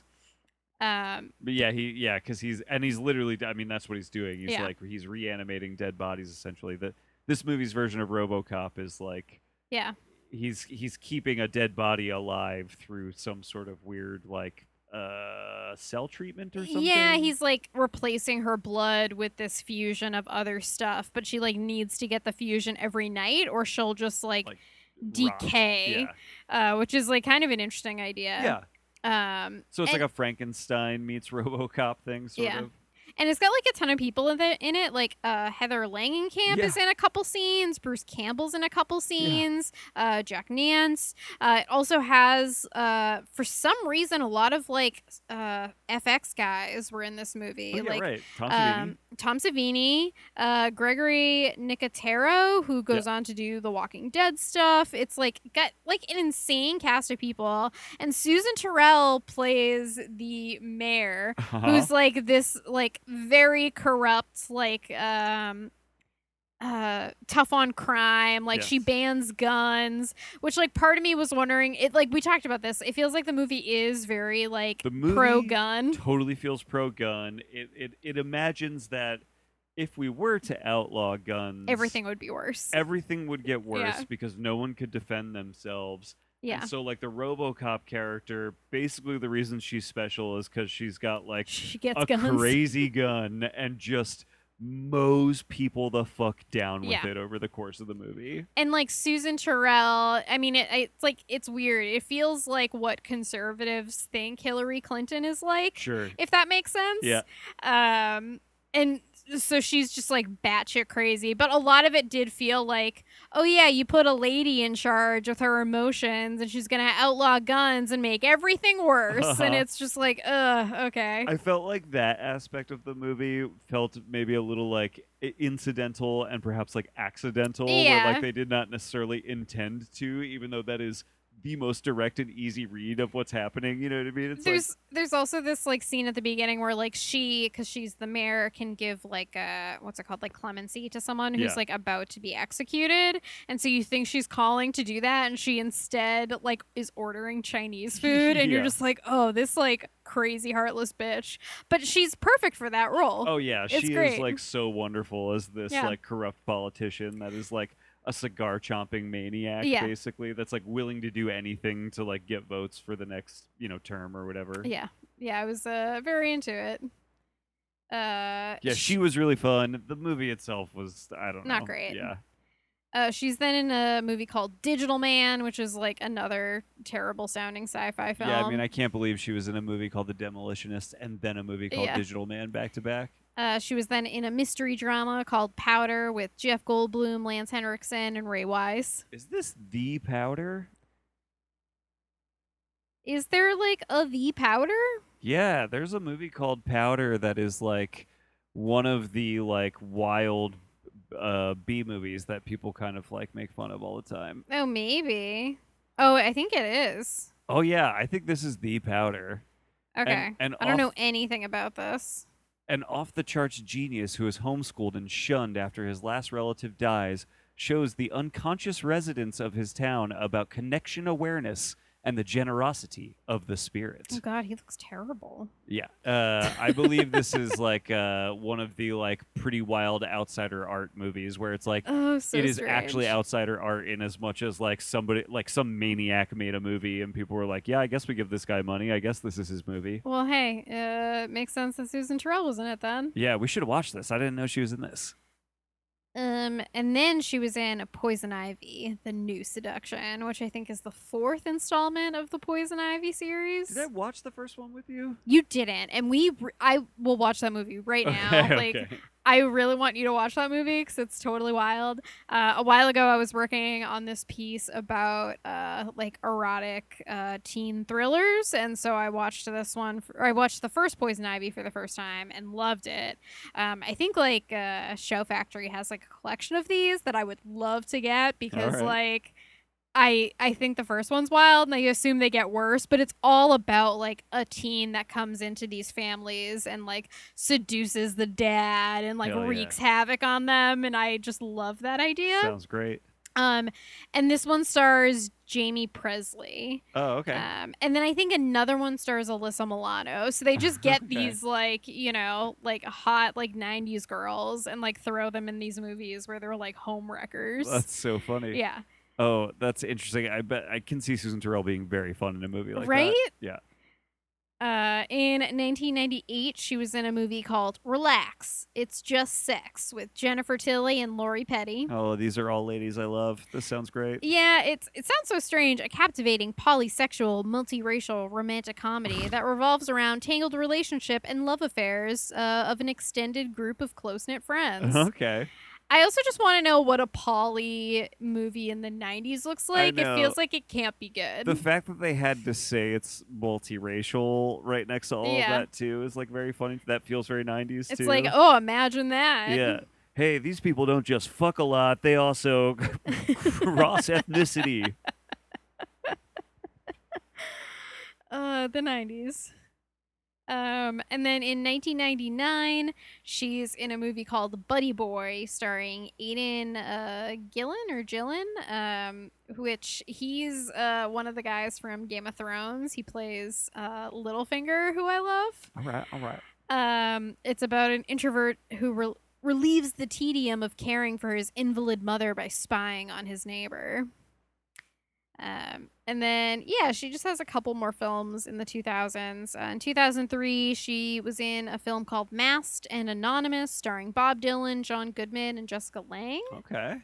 Um, But yeah, he yeah, because he's and he's literally. I mean, that's what he's doing. He's Yeah. like he's reanimating dead bodies essentially. That this movie's version of RoboCop is like yeah, he's he's keeping a dead body alive through some sort of weird like uh cell treatment or something. yeah. He's like replacing her blood with this fusion of other stuff, but she like needs to get the fusion every night or she'll just like, Like, decay, Yeah. uh, which is like kind of an interesting idea. Yeah. Um, So it's and- like a Frankenstein meets RoboCop thing, sort Yeah. of. And it's got like a ton of people in, the, in it. Like uh, Heather Langenkamp Yeah. is in a couple scenes. Bruce Campbell's in a couple scenes. Uh, Jack Nance. Uh, it also has, uh, for some reason, a lot of like uh, FX guys were in this movie. Oh, yeah, like right. Tom Savini. um, Tom Savini, uh, Gregory Nicotero, who goes on to do the Walking Dead stuff. It's like got like an insane cast of people, and Susan Tyrrell plays the mayor, Uh-huh. who's like this like very corrupt like um uh tough on crime like she bans guns which like part of me was wondering it like we talked about this it feels like the movie is very like pro gun totally feels pro gun. It, it it imagines that if we were to outlaw guns, everything would be worse everything would get worse Yeah. because no one could defend themselves. Yeah And so like the RoboCop character, basically the reason she's special is because she's got like she gets a guns crazy gun and just mows people the fuck down with Yeah. it over the course of the movie. and like Susan Tyrrell, I mean, it, it's like it's weird. It feels like what conservatives think Hillary Clinton is like, Sure. if that makes sense. Yeah. Um, and so she's just like batshit crazy. But a lot of it did feel like, oh yeah, you put a lady in charge with her emotions, and she's gonna outlaw guns and make everything worse. And Uh-huh. it's just like, ugh, okay. I felt like that aspect of the movie felt maybe a little like incidental and perhaps like accidental, where like they did not necessarily intend to, even though that is the most direct and easy read of what's happening. You know what I mean? It's there's there's also this like scene at the beginning where like she because she's the mayor can give like a what's it called like clemency to someone who's Yeah. like about to be executed and so you think she's calling to do that and she instead like is ordering chinese food and you're just like oh this like crazy heartless bitch but she's perfect for that role oh yeah, it's she is like so wonderful as this Yeah. like corrupt politician that is like a cigar chomping maniac Yeah. basically that's like willing to do anything to like get votes for the next you know term or whatever yeah yeah i was uh very into it uh yeah she was really fun the movie itself was i don't know Not great. yeah Uh, she's then in a movie called Digital Man, which is like another terrible sounding sci-fi film. Yeah, I mean, I can't believe she was in a movie called The Demolitionist and then a movie called Yeah. Digital Man back to back. Uh, she was then in a mystery drama called Powder with Jeff Goldblum, Lance Henriksen, and Ray Wise. Is this the powder? Is there like a The Powder? Yeah, there's a movie called Powder that is like one of the like wild uh B movies that people kind of like make fun of all the time. Oh, maybe. Oh, I think it is. Oh yeah, I think this is the powder. Okay. and I don't know anything about this. An off the charts genius who is homeschooled and shunned after his last relative dies shows the unconscious residents of his town about connection awareness and the generosity of the spirit. Oh God, he looks terrible. Yeah. Uh, I believe this is like uh, one of the like pretty wild outsider art movies where it's like Oh, so it is actually outsider art in as much as like somebody like some maniac made a movie and people were like, yeah, I guess we give this guy money. I guess this is his movie. Well, hey, uh, it makes sense that Susan Tyrrell was in it then. Yeah, we should have watched this. I didn't know she was in this. Um, and then she was in Poison Ivy, The New Seduction, which I think is the fourth installment of the Poison Ivy series. Did I watch the first one with you? You didn't, and we re- I will watch that movie right now. Okay, like okay. I really want you to watch that movie because it's totally wild. Uh, a while ago, I was working on this piece about uh, like erotic uh, teen thrillers, and so I watched this one. For, I watched the first Poison Ivy for the first time and loved it. Um, I think like uh, Shout Factory has like a collection of these that I would love to get because right. like. I I think the first one's wild and I assume they get worse, but it's all about like a teen that comes into these families and like seduces the dad and like Hell yeah. wreaks havoc on them and I just love that idea. Sounds great. Um and this one stars Jaime Pressly. Oh, okay. Um and then I think another one stars Alyssa Milano. So they just get Okay. these like, you know, like hot like 90s girls and like throw them in these movies where they're like home wreckers. That's so funny. yeah. Oh, that's interesting. I bet I can see Susan Tyrrell being very fun in a movie like right? that. Right? Yeah. Uh, in 1998, she was in a movie called Relax. It's Just Sex with Jennifer Tilly and Lori Petty. Oh, these are all ladies I love. This sounds great. Yeah, it's it sounds so strange. A captivating polysexual, multiracial romantic comedy that revolves around tangled relationship and love affairs uh, of an extended group of close knit friends. Okay. I also just want to know what a poly movie in the 90s looks like. It feels like it can't be good. The fact that they had to say it's multiracial right next to all Yeah. of that too is like very funny. That feels very 90s it's too. like, oh, imagine that. yeah. Hey, these people don't just fuck a lot; they also cross ethnicity. Uh, the 90s. Um, and then in 1999, she's in a movie called Buddy Boy, starring Aidan uh, Gillen or Gillen, um, which he's uh, one of the guys from Game of Thrones. He plays uh, Littlefinger, who I love. All right, all right. Um, it's about an introvert who re- relieves the tedium of caring for his invalid mother by spying on his neighbor. Um, and then, yeah, she just has a couple more films in the 2000s. Uh, in 2003, she was in a film called Masked and Anonymous, starring Bob Dylan, John Goodman, and Jessica Lange. Okay.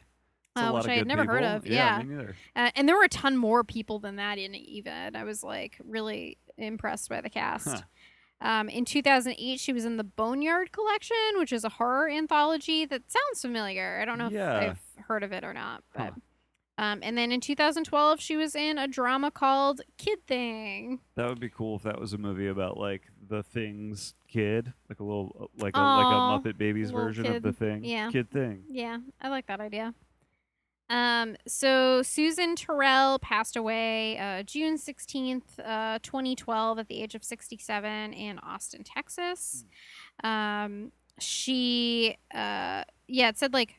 Uh, lot which of I had never heard of, Yeah, yeah. Uh, and there were a ton more people than that in it, even. I was like really impressed by the cast. Huh. Um, in 2008, she was in the Boneyard Collection, which is a horror anthology that sounds familiar. I don't know Yeah. if I've heard of it or not, but. Huh. Um, and then in 2012, she was in a drama called Kid Thing. That would be cool if that was a movie about like the Thing's kid, like a little uh, like a like a Muppet Babies version of the Thing. Yeah. Kid Thing. Yeah, I like that idea. Um, so Susan Tyrrell passed away uh, June 16th, uh, 2012, at the age of 67 in Austin, Texas. Um, she, uh, yeah, it said like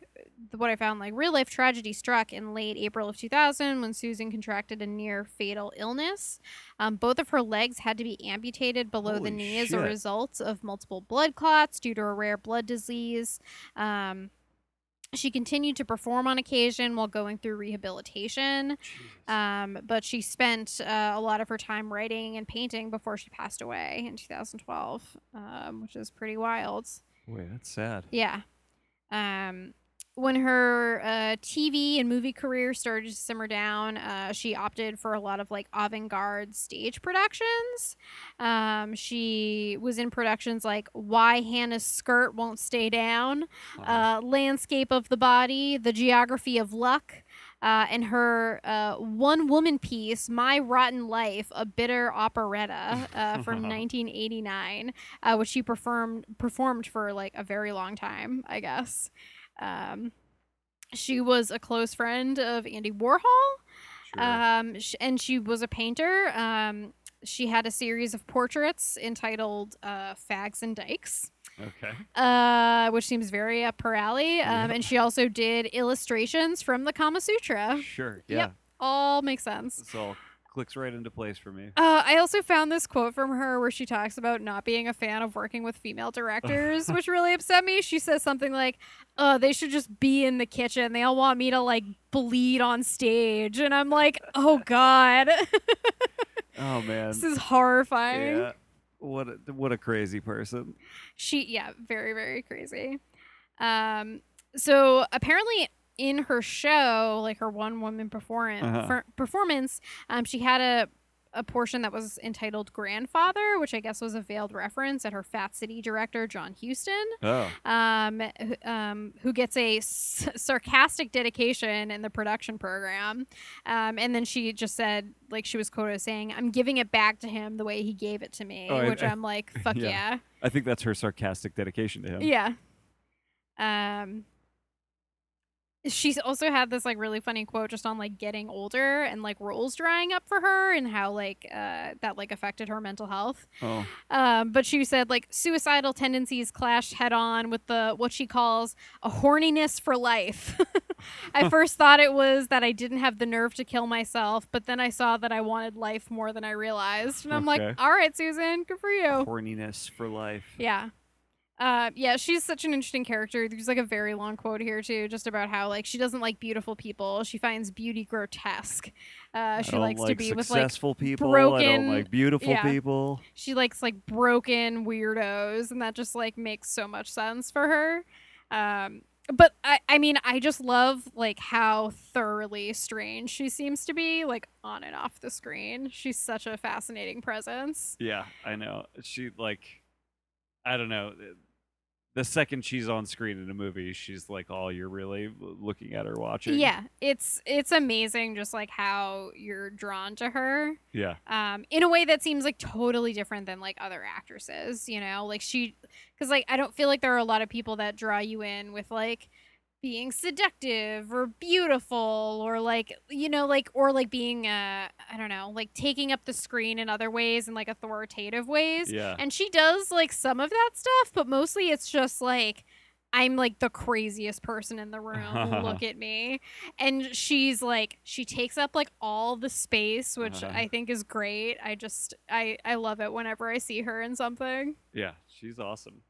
what I found like real life tragedy struck in late April of 2000 when Susan contracted a near fatal illness. Um, both of her legs had to be amputated below Holy the knee as a result of multiple blood clots due to a rare blood disease. Um, she continued to perform on occasion while going through rehabilitation, um, but she spent uh, a lot of her time writing and painting before she passed away in 2012, um, which is pretty wild. Boy, that's sad. Yeah. Um, when her uh, TV and movie career started to simmer down, uh, she opted for a lot of like avant garde stage productions. Um, she was in productions like Why Hannah's Skirt Won't Stay Down, uh, Landscape of the Body, The Geography of Luck, uh, and her uh, one woman piece, My Rotten Life, a bitter operetta uh, from 1989, uh, which she performed performed for like a very long time, I guess. Um, she was a close friend of Andy Warhol, Sure. um, sh- and she was a painter. Um, she had a series of portraits entitled uh, "Fags and Dykes." okay. uh, which seems very up her alley. Um, Yeah. And she also did illustrations from the Kama Sutra. Sure. Yeah. Yep. All makes sense. This all clicks right into place for me. Uh, I also found this quote from her where she talks about not being a fan of working with female directors, which really upset me. She says something like, "Uh, they should just be in the kitchen. They all want me to like bleed on stage," and I'm like, "Oh God, Oh man. this is horrifying." Yeah. What a, what a crazy person. she yeah very very crazy um so apparently in her show like her one woman performance Uh-huh. performance um she had a a portion that was entitled grandfather which i guess was a veiled reference at her fat city director john huston Oh. um, who- um, who gets a s- sarcastic dedication in the production program. Um, and then she just said, like, she was quoted as saying, I'm giving it back to him the way he gave it to me, Oh, which I, am like, fuck yeah. yeah. I think that's her sarcastic dedication to him. Yeah. Um, she's also had this like really funny quote just on like getting older and like roles drying up for her and how like uh that like affected her mental health. Oh. Um, but she said like suicidal tendencies clashed head on with the what she calls a horniness for life. I first thought it was that I didn't have the nerve to kill myself, but then I saw that I wanted life more than I realized, and I'm Okay. like, all right, Susan, good for you. Horniness for life. Yeah. Uh, yeah, she's such an interesting character. There's like a very long quote here too, just about how like she doesn't like beautiful people. She finds beauty grotesque. Uh, she likes like to be with like successful people. I don't like beautiful yeah. people. she likes like broken weirdos, and that just like makes so much sense for her. Um, but I, I mean, I just love like how thoroughly strange she seems to be, like on and off the screen. She's such a fascinating presence. Yeah, I know. She like I don't know. The second she's on screen in a movie, she's like all you're really looking at her watching. Yeah, it's it's amazing just like how you're drawn to her. Yeah. um, in a way that seems like totally different than like other actresses, you know, like she, because like I don't feel like there are a lot of people that draw you in with like being seductive or beautiful or like you know like or like being uh I don't know like taking up the screen in other ways and like authoritative ways. Yeah. And she does like some of that stuff, but mostly it's just like I'm like the craziest person in the room. Look at me. And she's like she takes up like all the space, which Uh-huh. I think is great. I just I I love it whenever I see her in something. Yeah, she's awesome.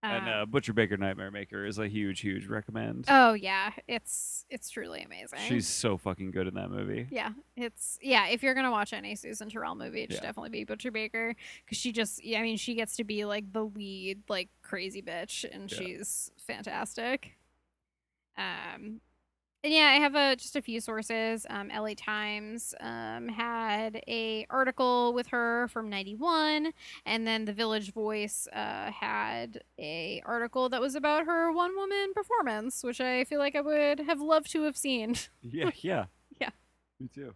And Um, uh, Butcher Baker Nightmare Maker is a huge, huge recommend. Oh yeah, it's it's truly amazing. She's so fucking good in that movie. yeah, it's yeah. If you're gonna watch any Susan Tyrrell movie, it should Yeah. definitely be Butcher Baker because she just yeah, I mean she gets to be like the lead like crazy bitch and Yeah. she's fantastic. Um, And yeah, I have a, just a few sources. Um, LA Times um, had a article with her from '91, and then the Village Voice uh, had a article that was about her one woman performance, which I feel like I would have loved to have seen. Yeah, yeah. Yeah. Me too.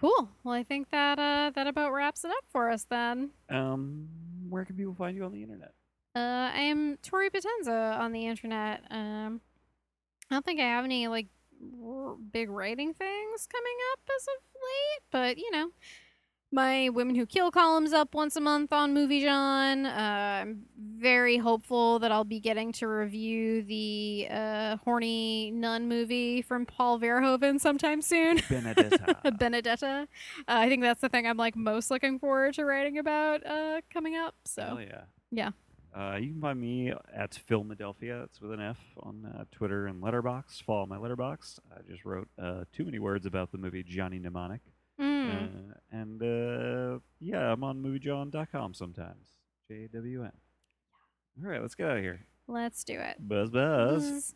Cool. Well, I think that uh, that about wraps it up for us then. Um, where can people find you on the internet? Uh, I am Tori Potenza on the internet. Um, I don't think I have any like r- big writing things coming up as of late, but you know, my Women Who Kill column's up once a month on Movie Jawn. Uh, I'm very hopeful that I'll be getting to review the uh, horny nun movie from Paul Verhoeven sometime soon. Benedetta. Benedetta. Uh, I think that's the thing I'm like most looking forward to writing about uh, coming up. So Hell yeah. yeah. Uh, you can find me at Philadelphia. It's with an F on uh, Twitter and Letterboxd. Follow my Letterboxd. I just wrote uh, too many words about the movie Johnny Mnemonic. Mm. Uh, and uh, yeah, I'm on moviejawn.com sometimes. J W N. All right, let's get out of here. Let's do it. Buzz, buzz. Buzz.